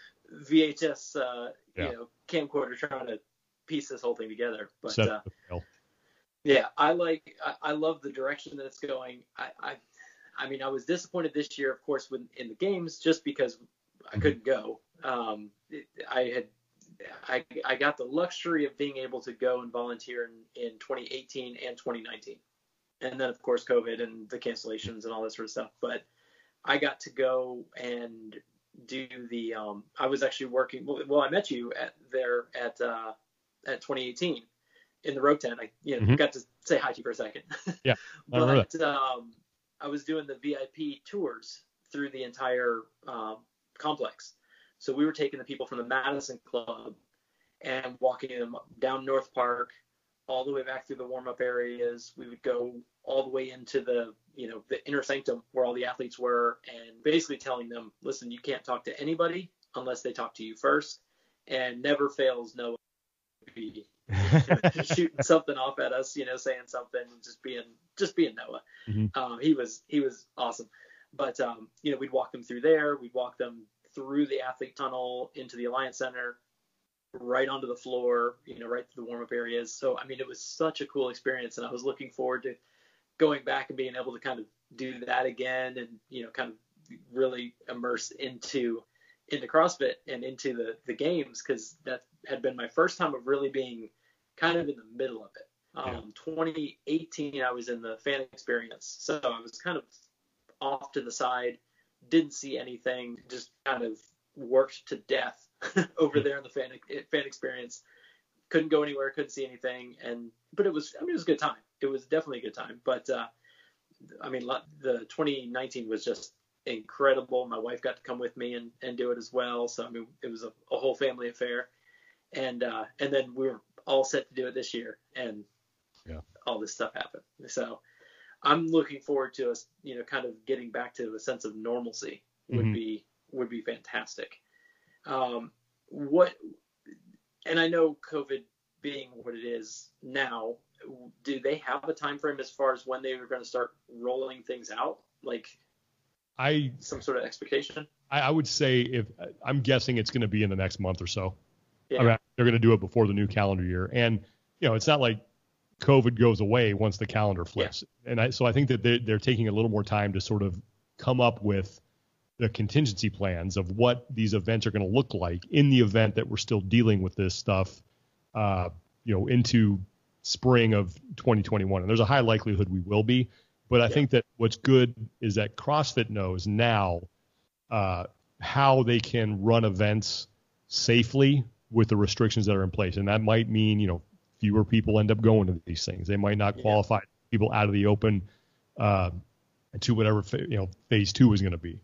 VHS, uh, yeah. you know, camcorder trying to piece this whole thing together. But uh, yeah, I like, I, I, love the direction that it's going. I, I, I mean, I was disappointed this year, of course, when in the games, just because I mm-hmm. couldn't go. Um, it, I had I, I got the luxury of being able to go and volunteer in, in 2018 and 2019. And then, of course, COVID and the cancellations and all that sort of stuff. But I got to go and do the. Um, I was actually working. Well, I met you at there at uh, at 2018 in the Rogue Tent. I you know, mm-hmm. got to say hi to you for a second. Yeah. but um, I was doing the VIP tours through the entire um, complex. So we were taking the people from the Madison Club and walking them down North Park, all the way back through the warm up areas. We would go all the way into the you know the inner sanctum where all the athletes were, and basically telling them, listen, you can't talk to anybody unless they talk to you first, and never fails Noah be shooting something off at us, you know, saying something, just being just being Noah. Mm-hmm. Um, he was he was awesome. But um, you know, we'd walk them through there. We'd walk them through the athlete tunnel into the Alliant Center, right onto the floor, you know, right through the warm up areas. So, I mean, it was such a cool experience, and I was looking forward to going back and being able to kind of do that again and, you know, kind of really immerse into into CrossFit and into the the games because that had been my first time of really being kind of in the middle of it. Um, 2018, I was in the fan experience, so I was kind of off to the side, didn't see anything, just kind of worked to death over there in the fan fan experience. Couldn't go anywhere, couldn't see anything, and but it was I mean it was a good time. It was definitely a good time. But uh, I mean the 2019 was just incredible. My wife got to come with me and, and do it as well. So I mean it was a, a whole family affair, and uh, and then we were all set to do it this year, and yeah. all this stuff happened. So I'm looking forward to us, you know, kind of getting back to a sense of normalcy would mm-hmm. be would be fantastic. Um, what, and I know COVID being what it is now, do they have a time frame as far as when they were going to start rolling things out? Like, I some sort of expectation. I, I would say if I'm guessing it's going to be in the next month or so. Yeah. I mean, they're going to do it before the new calendar year, and you know, it's not like COVID goes away once the calendar flips. Yeah. And I, so I think that they're, they're taking a little more time to sort of come up with the contingency plans of what these events are going to look like in the event that we're still dealing with this stuff, uh, you know, into spring of 2021. And there's a high likelihood we will be. But I yeah. think that what's good is that CrossFit knows now uh, how they can run events safely with the restrictions that are in place. And that might mean, you know, fewer people end up going to these things. They might not qualify yeah. people out of the open uh, to whatever you know phase two is going to be.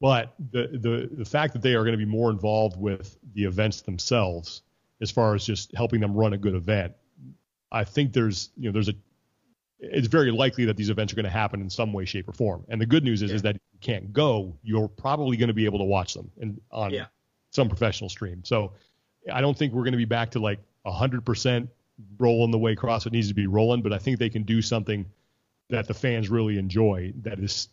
But the, the the fact that they are going to be more involved with the events themselves, as far as just helping them run a good event, I think there's you know there's a it's very likely that these events are going to happen in some way, shape, or form. And the good news is, yeah. is that if you can't go, you're probably going to be able to watch them and on yeah. some professional stream. So I don't think we're going to be back to like 100% rolling the way CrossFit needs to be rolling, but I think they can do something that the fans really enjoy that is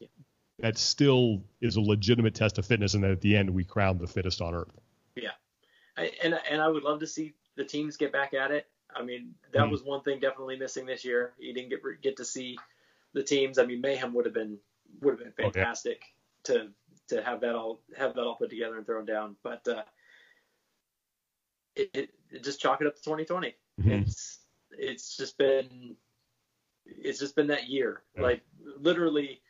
that still is a legitimate test of fitness, and that at the end we crown the fittest on earth. Yeah, I, and and I would love to see the teams get back at it. I mean, that mm-hmm. was one thing definitely missing this year. You didn't get get to see the teams. I mean, Mayhem would have been would have been fantastic oh, yeah. to to have that all have that all put together and thrown down. But uh, it, it, it just chalk it up to 2020. Mm-hmm. It's it's just been it's just been that year. Yeah. Like literally,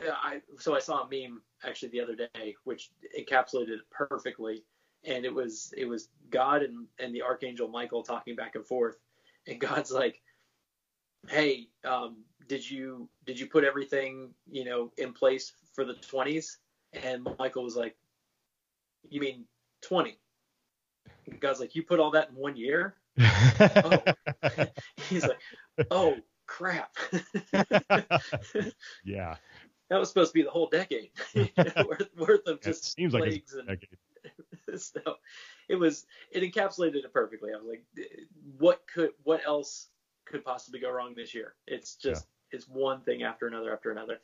I so I saw a meme actually the other day which encapsulated it perfectly, and it was it was God and and the archangel Michael talking back and forth, and God's like, hey, um, did you did you put everything you know in place for the 20s? And Michael was like, you mean 20? God's like, you put all that in one year? Oh. He's like, oh crap. yeah. That was supposed to be the whole decade worth, worth of just seems plagues like and so it was it encapsulated it perfectly. I was like, what could what else could possibly go wrong this year? It's just yeah. it's one thing after another after another.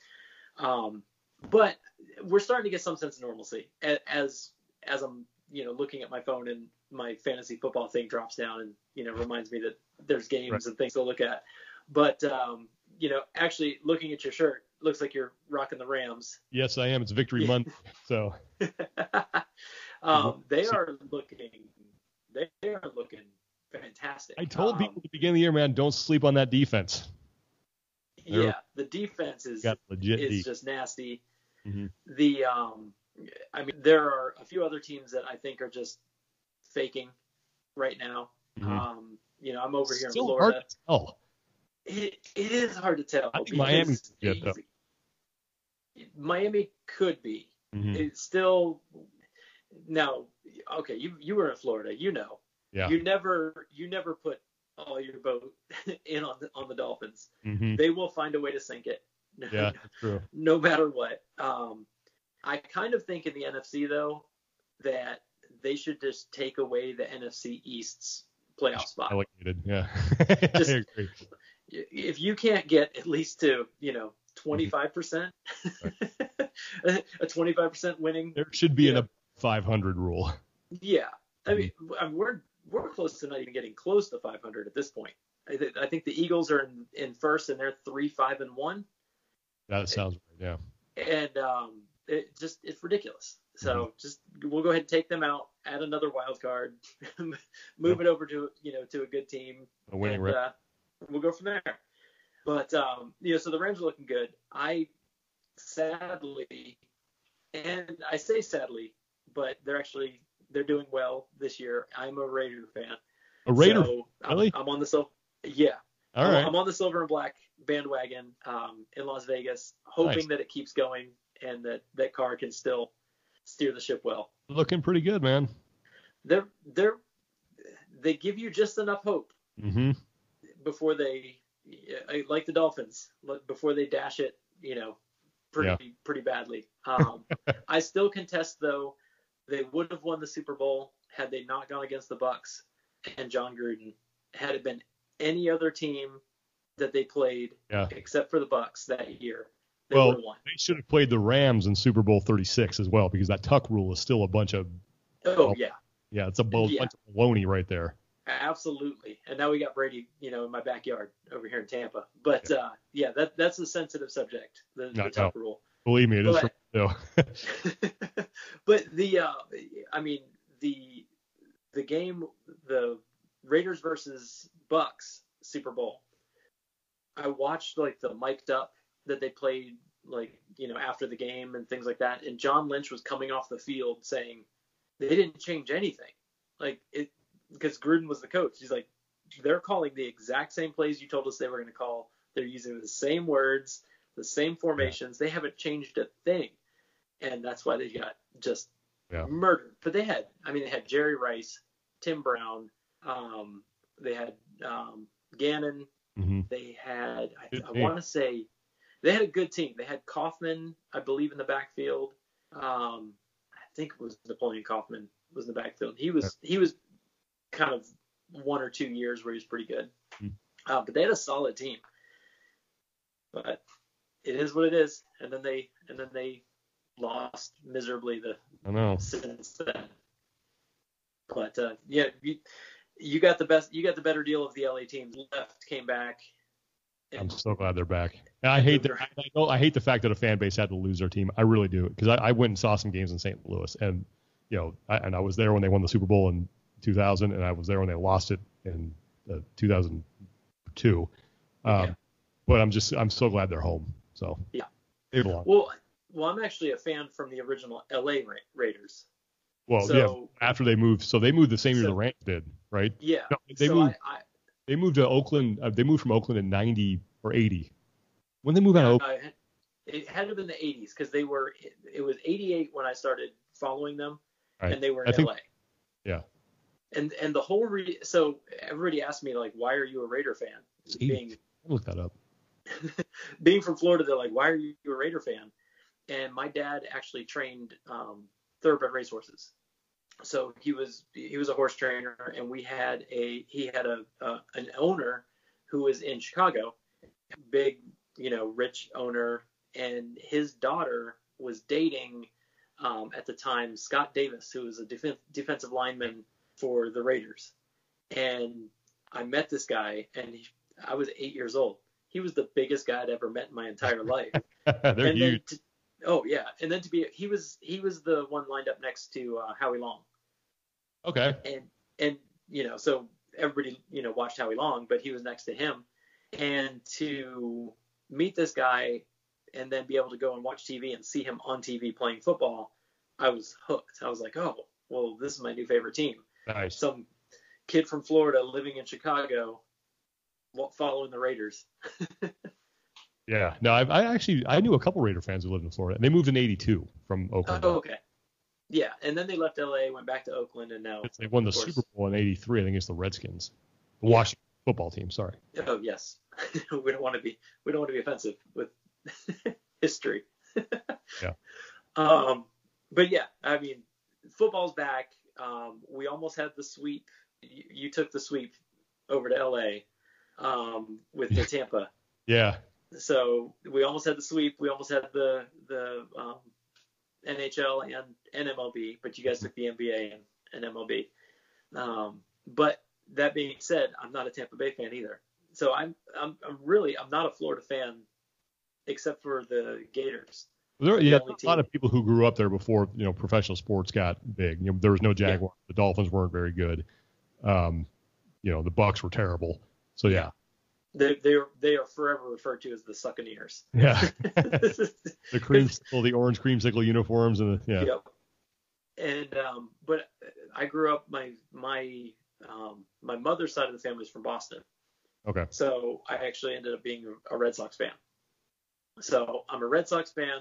Um, but we're starting to get some sense of normalcy as as I'm you know looking at my phone and my fantasy football thing drops down and you know reminds me that there's games right. and things to look at. But um, you know, actually looking at your shirt, looks like you're rocking the Rams. Yes, I am. It's Victory Month, so. um, they are looking. They are looking fantastic. I told um, people at the beginning of the year, man, don't sleep on that defense. They're, yeah, the defense is legit is just nasty. Mm-hmm. The um, I mean, there are a few other teams that I think are just faking right now. Mm-hmm. Um, you know, I'm over here Still in Florida. Hard to tell. It, it is hard to tell. I think Miami, yeah, Miami could be. Mm-hmm. It's still now. Okay, you you were in Florida. You know. Yeah. You never you never put all your boat in on the on the Dolphins. Mm-hmm. They will find a way to sink it. Yeah, true. No matter what. Um, I kind of think in the NFC though that they should just take away the NFC East's playoff spot. Allocated, yeah. just, I agree. If you can't get at least to you know 25 percent, a 25 percent winning, there should be an a 500 rule. Yeah, I mean, I mean we're we're close to not even getting close to 500 at this point. I, th- I think the Eagles are in, in first and they're three five and one. That sounds right. Yeah. And um, it just it's ridiculous. So mm-hmm. just we'll go ahead and take them out, add another wild card, move yep. it over to you know to a good team, a winning and, uh, we'll go from there. But um, you know, so the Rams are looking good. I sadly, and I say sadly, but they're actually they're doing well this year. I'm a Raider fan. A Raider? So really? I'm, I'm on the silver. Yeah. All right. I'm, I'm on the silver and black bandwagon um, in Las Vegas, hoping nice. that it keeps going and that that Carr can still steer the ship well. Looking pretty good, man. They're they're they give you just enough hope mm-hmm. before they like the Dolphins before they dash it, you know, pretty yeah. pretty badly. Um, I still contest though they would have won the Super Bowl had they not gone against the Bucs and Jon Gruden. Had it been any other team that they played, yeah. except for the Bucs that year, they well, they should have played the Rams in Super Bowl 36 as well because that tuck rule is still a bunch of. Oh yeah. Yeah, it's a bo- yeah. bunch of baloney right there. Absolutely, and now we got Brady, you know, in my backyard over here in Tampa. But yeah, uh, yeah that that's a sensitive subject, the, the tuck rule. Believe me, it but, is. but the, uh, I mean, the the game, the Raiders versus Bucs Super Bowl. I watched like the mic'd up that they played like you know after the game and things like that. And John Lynch was coming off the field saying they didn't change anything. Like it because Gruden was the coach. He's like they're calling the exact same plays you told us they were going to call. They're using the same words the same formations. They haven't changed a thing. And that's why they got just yeah. murdered. But they had I mean they had Jerry Rice Tim Brown um, they had um, Gannon. Mm-hmm. they had I, I want to say they had a good team. They had Kaufman, I believe, in the backfield. Um, I think it was Napoleon Kaufman was in the backfield. He was he was kind of one or two years where he was pretty good. Mm-hmm. Uh, but they had a solid team. But it is what it is. And then they and then they lost miserably the I know. since then. But uh, yeah, you, you got the best. You got the better deal of the LA teams. Left, came back. I'm so glad they're back. And I hate their I, I hate the fact that a fan base had to lose their team. I really do because I, I went and saw some games in St. Louis, and you know, I, and I was there when they won the Super Bowl in 2000, and I was there when they lost it in uh, 2002. Um, yeah. But I'm just I'm so glad they're home. So yeah, they belong. Well, well, I'm actually a fan from the original LA Ra- Raiders. Well, so, yeah, after they moved, so they moved the same year the Rams did, right? Yeah. No, they so moved. I, they moved to Oakland. Uh, they moved from Oakland in 90 or 80. When they moved yeah, out of Oakland? it had to have been the 80s because they were. It, it, was 88 when I started following them, right. and they were in I LA. Think, yeah. And and the whole re- so everybody asked me like, why are you a Raider fan? Being look that up. being from Florida, they're like, why are you a Raider fan? And my dad actually trained um, thoroughbred racehorses so he was he was a horse trainer, and we had a he had a, an owner who was in Chicago, big you know rich owner, and his daughter was dating um, at the time Scott Davis, who was a def- defensive lineman for the Raiders, and I met this guy, and he, I was eight years old. He was the biggest guy I'd ever met in my entire life. They're and huge. To, oh yeah, and then to be he was he was the one lined up next to uh, Howie Long. Okay. And and you know, so everybody you know watched Howie Long, but he was next to him, and to meet this guy and then be able to go and watch TV and see him on TV playing football, I was hooked. I was like, oh, well, this is my new favorite team. Nice. Some kid from Florida living in Chicago, following the Raiders. yeah. No, I, I, actually I knew a couple Raider fans who lived in Florida. and They moved in '82 from Oakland. Oh, okay. Yeah, and then they left LA, went back to Oakland, and now they won the Super Bowl in '83. I think it's the Redskins, the yeah. Washington football team. Sorry. Oh yes, we don't want to be we don't want to be offensive with history. yeah. Um, but yeah, I mean, football's back. Um, we almost had the sweep. You, you took the sweep over to LA um, with the Tampa. Yeah. So we almost had the sweep. We almost had the the um, NHL and, and MLB, but you guys took the NBA and, and MLB. Um, but that being said, I'm not a Tampa Bay fan either. So I'm, I'm, I'm really, I'm not a Florida fan except for the Gators. There, yeah, a lot of people who grew up there before you know professional sports got big. You know, there was no Jaguars. Yeah. The Dolphins weren't very good. Um, you know, the Bucs were terrible. So yeah, they they are they are forever referred to as the Succaneers. Yeah. the creamsicle, the orange creamsicle uniforms, and the, yeah. Yep. And um, but I grew up my my um, my mother's side of the family is from Boston. Okay. So I actually ended up being a Red Sox fan. So I'm a Red Sox fan.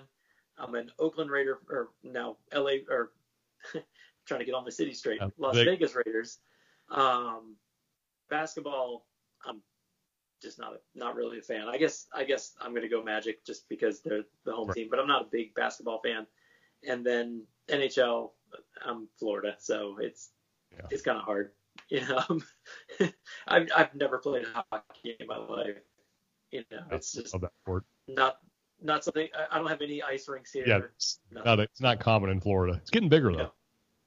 I'm an Oakland Raider, or now LA, or trying to get all my city straight. Las Vegas Raiders. Um, basketball, I'm just not a, not really a fan. I guess I guess I'm gonna go Magic just because they're the home right. team, but I'm not a big basketball fan. And then NHL, I'm Florida, so it's yeah. it's kind of hard. You know, I've I've never played hockey in my life. You know, it's just not not something. I don't have any ice rinks here. Yeah, it's not, it's not common in Florida. It's getting bigger though. No,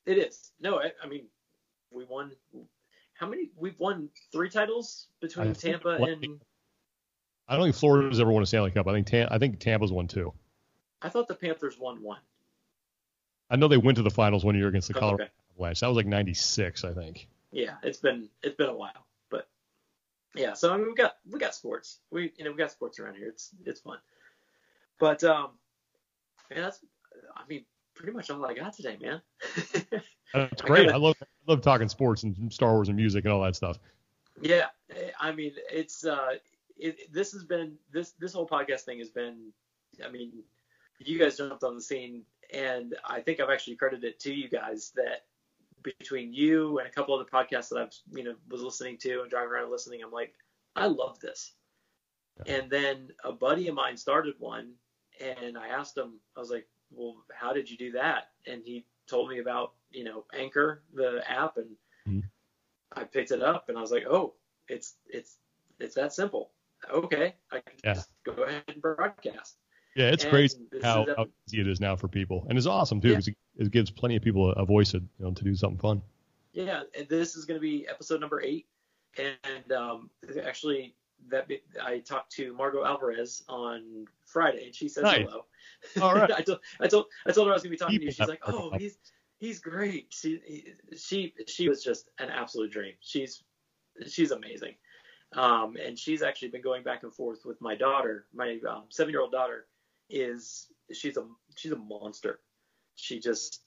it is. No, I, I mean, we won how many? We've won three titles between Tampa and. I don't think Florida's ever won a Stanley Cup. I think Tam- I think Tampa's won two. I thought the Panthers won one. I know they went to the finals one year against the oh, Colorado okay. Avalanche. That was like '96, I think. Yeah, it's been it's been a while, but yeah. So I mean, we got we got sports. We you know we got sports around here. It's it's fun. But um, man, that's I mean pretty much all I got today, man. That's great. I, I love I love talking sports and Star Wars and music and all that stuff. Yeah, I mean, it's uh, it, this has been this this whole podcast thing has been. I mean, you guys jumped on the scene, and I think I've actually credited it to you guys that between you and a couple other podcasts that I've you know was listening to and driving around listening, I'm like, I love this. Yeah. And then a buddy of mine started one, and I asked him, I was like, well, how did you do that? And he told me about, you know, Anchor, the app, and mm-hmm. I picked it up and I was like, oh, it's it's it's that simple. Okay, I can yeah. just go ahead and broadcast. Yeah, it's and crazy how, how, easy it is now for people, and it's awesome too because it, it, gives plenty of people a, a voice to, you know, to do something fun. yeah, this is going to be episode number eight, and um, actually that I talked to Margaux Alvarez on Friday, and she says nice. hello. All right. I told I told I told her I was going to be talking to you. She's like, oh, he's he's great. She she she was just an absolute dream. She's she's amazing. Um, and she's actually been going back and forth with my daughter. My um, seven-year-old daughter is she's a she's a monster. She just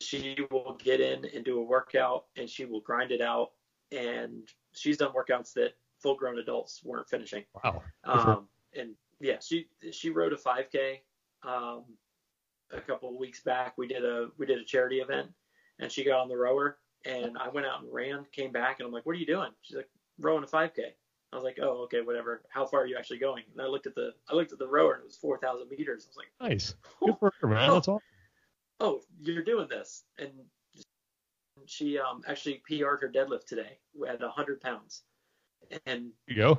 she will get in and do a workout and she will grind it out. And she's done workouts that full-grown adults weren't finishing. Wow. Um, and yeah, she she rode a 5K um, a couple of weeks back. We did a we did a charity event, and she got on the rower, and I went out and ran, came back, and I'm like, "What are you doing?" She's like, "Rowing a 5K." I was like, "Oh, okay, whatever. How far are you actually going?" And I looked at the I looked at the rower, and it was 4,000 meters. I was like, "Nice, good for her, man. That's awesome." Oh, you're doing this, and she um actually PR'd her deadlift today at 100 pounds, and you go.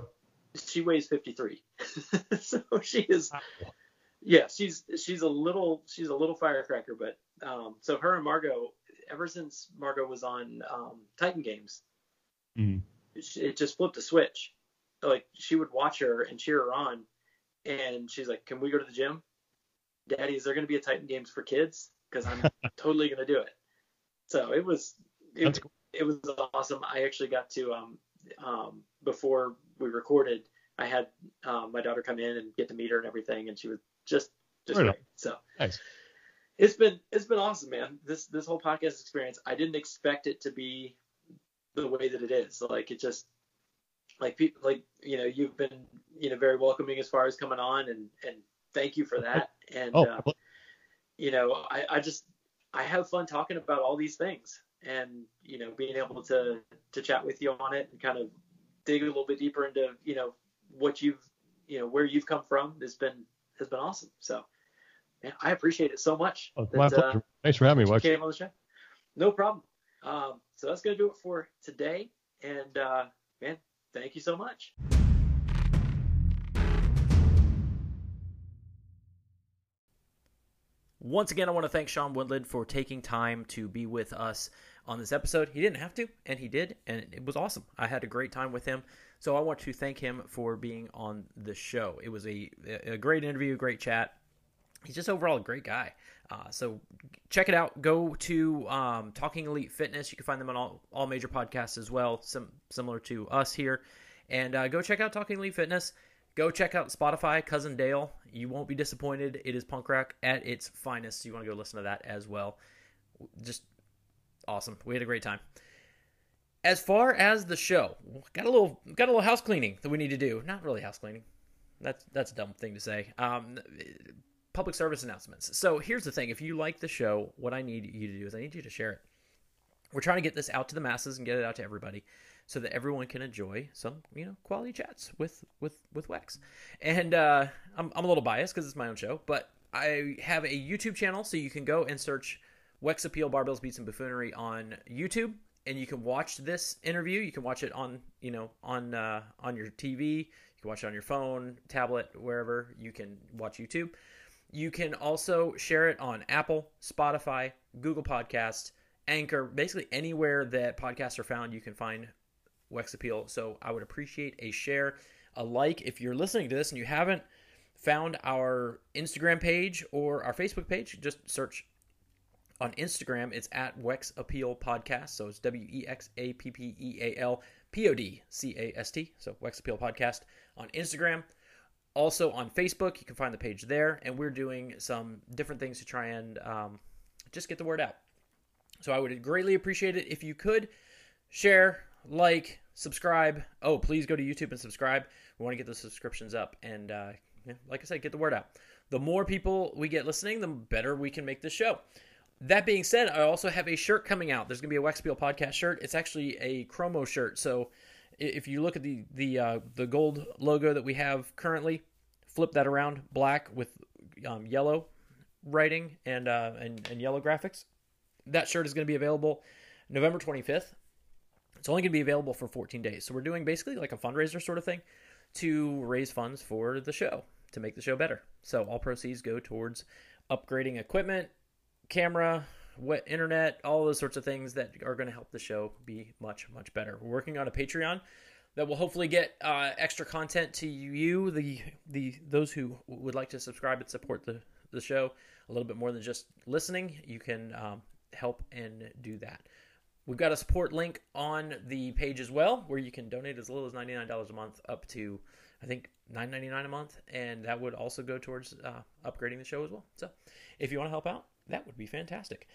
She weighs 53, so she is. Yeah, she's she's a little she's a little firecracker, but um, so her and Margaux, ever since Margaux was on um, Titan Games, it, it just flipped a switch. Like she would watch her and cheer her on, and she's like, "Can we go to the gym, Daddy? Is there going to be a Titan Games for kids? Because I'm totally going to do it." So it was it, cool. it was awesome. I actually got to um, um, before we recorded, I had um, my daughter come in and get to meet her and everything, and she was just just right great. So nice. It's been it's been awesome, man. This this whole podcast experience, I didn't expect it to be the way that it is. Like it just like people like you know you've been you know very welcoming as far as coming on and and thank you for that. And oh. uh, you know I I just I have fun talking about all these things and you know being able to to chat with you on it and kind of dig a little bit deeper into you know what you've you know where you've come from has been has been awesome. So man, I appreciate it so much. Oh, that. Uh, Thanks for having me. Watch. Came on the show. No problem. Um, so that's gonna do it for today. And uh, man, thank you so much. Once again, I want to thank Sean Woodland for taking time to be with us on this episode. He didn't have to, and he did, and it was awesome. I had a great time with him. So I want to thank him for being on the show. It was a, a great interview, great chat. He's just overall a great guy. Uh, so check it out. Go to um, Talking Elite Fitness. You can find them on all, all major podcasts as well, some, similar to us here. And uh, go check out Talking Elite Fitness. Go check out Spotify, Cousin Dale. You won't be disappointed. It is punk rock at its finest. So you want to go listen to that as well. Just awesome. We had a great time. As far as the show, got a little got a little house cleaning that we need to do. Not really house cleaning. That's that's a dumb thing to say. Um, public service announcements. So here's the thing: if you like the show, what I need you to do is I need you to share it. We're trying to get this out to the masses and get it out to everybody so that everyone can enjoy some you know quality chats with with with Wex. And uh, I'm I'm a little biased because it's my own show, but I have a YouTube channel, so you can go and search Wex Appeal Barbells Beats and Buffoonery on YouTube, and you can watch this interview. You can watch it on you know on uh, on your TV. You can watch it on your phone, tablet, wherever you can watch YouTube. You can also share it on Apple, Spotify, Google Podcast, Anchor, basically anywhere that podcasts are found. You can find Wex Appeal. So I would appreciate a share, a like. If you're listening to this and you haven't found our Instagram page or our Facebook page, just search on Instagram. It's at Wex Appeal Podcast. So it's W E X A P P E A L P O D C A S T. So Wex Appeal Podcast on Instagram. Also on Facebook, you can find the page there. And we're doing some different things to try and um, just get the word out. So I would greatly appreciate it if you could share, like, subscribe. Oh, please go to YouTube and subscribe. We want to get the subscriptions up and, uh, like I said, get the word out. The more people we get listening, the better we can make this show. That being said, I also have a shirt coming out. There's going to be a Wex podcast shirt. It's actually a chromo shirt. So if you look at the the uh, the gold logo that we have currently, flip that around, black with um, yellow writing and, uh, and and yellow graphics. That shirt is going to be available November 25th. It's only going to be available for 14 days. So we're doing basically like a fundraiser sort of thing to raise funds for the show to make the show better. So all proceeds go towards upgrading equipment, camera, what internet, all those sorts of things that are going to help the show be much much better. We're working on a Patreon that will hopefully get uh, extra content to you, the the those who would like to subscribe and support the the show a little bit more than just listening. You can um, help and do that. We've got a support link on the page as well, where you can donate as little as ninety nine dollars a month up to I think nine ninety nine a month, and that would also go towards uh, upgrading the show as well. So, if you want to help out, that would be fantastic.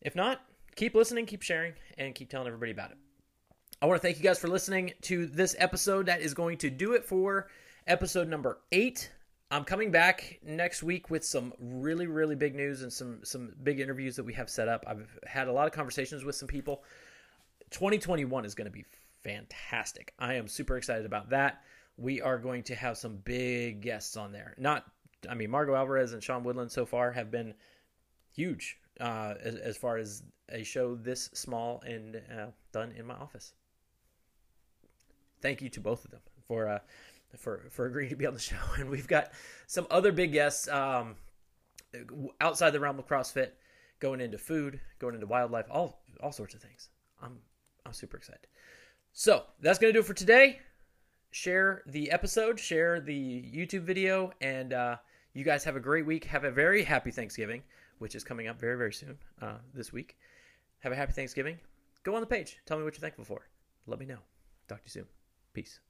If not, keep listening, keep sharing, and keep telling everybody about it. I want to thank you guys for listening to this episode. That is going to do it for episode number eight. I'm coming back next week with some really, really big news and some some big interviews that we have set up. I've had a lot of conversations with some people. 2021 is going to be fantastic. I am super excited about that. We are going to have some big guests on there. Not, I mean, Margaux Alvarez and Sean Woodland so far have been huge uh, as, as, far as a show this small and uh, done in my office thank you to both of them for uh, for for agreeing to be on the show. And we've got some other big guests um, outside the realm of CrossFit, going into food, going into wildlife, all all sorts of things. I'm I'm super excited. So that's gonna do it for today. Share the episode, share the YouTube video, and uh, you guys have a great week. Have a very happy Thanksgiving, which is coming up very very soon uh, this week. Have a happy Thanksgiving. Go on the page. Tell me what you're thankful for. Let me know. Talk to you soon. Peace.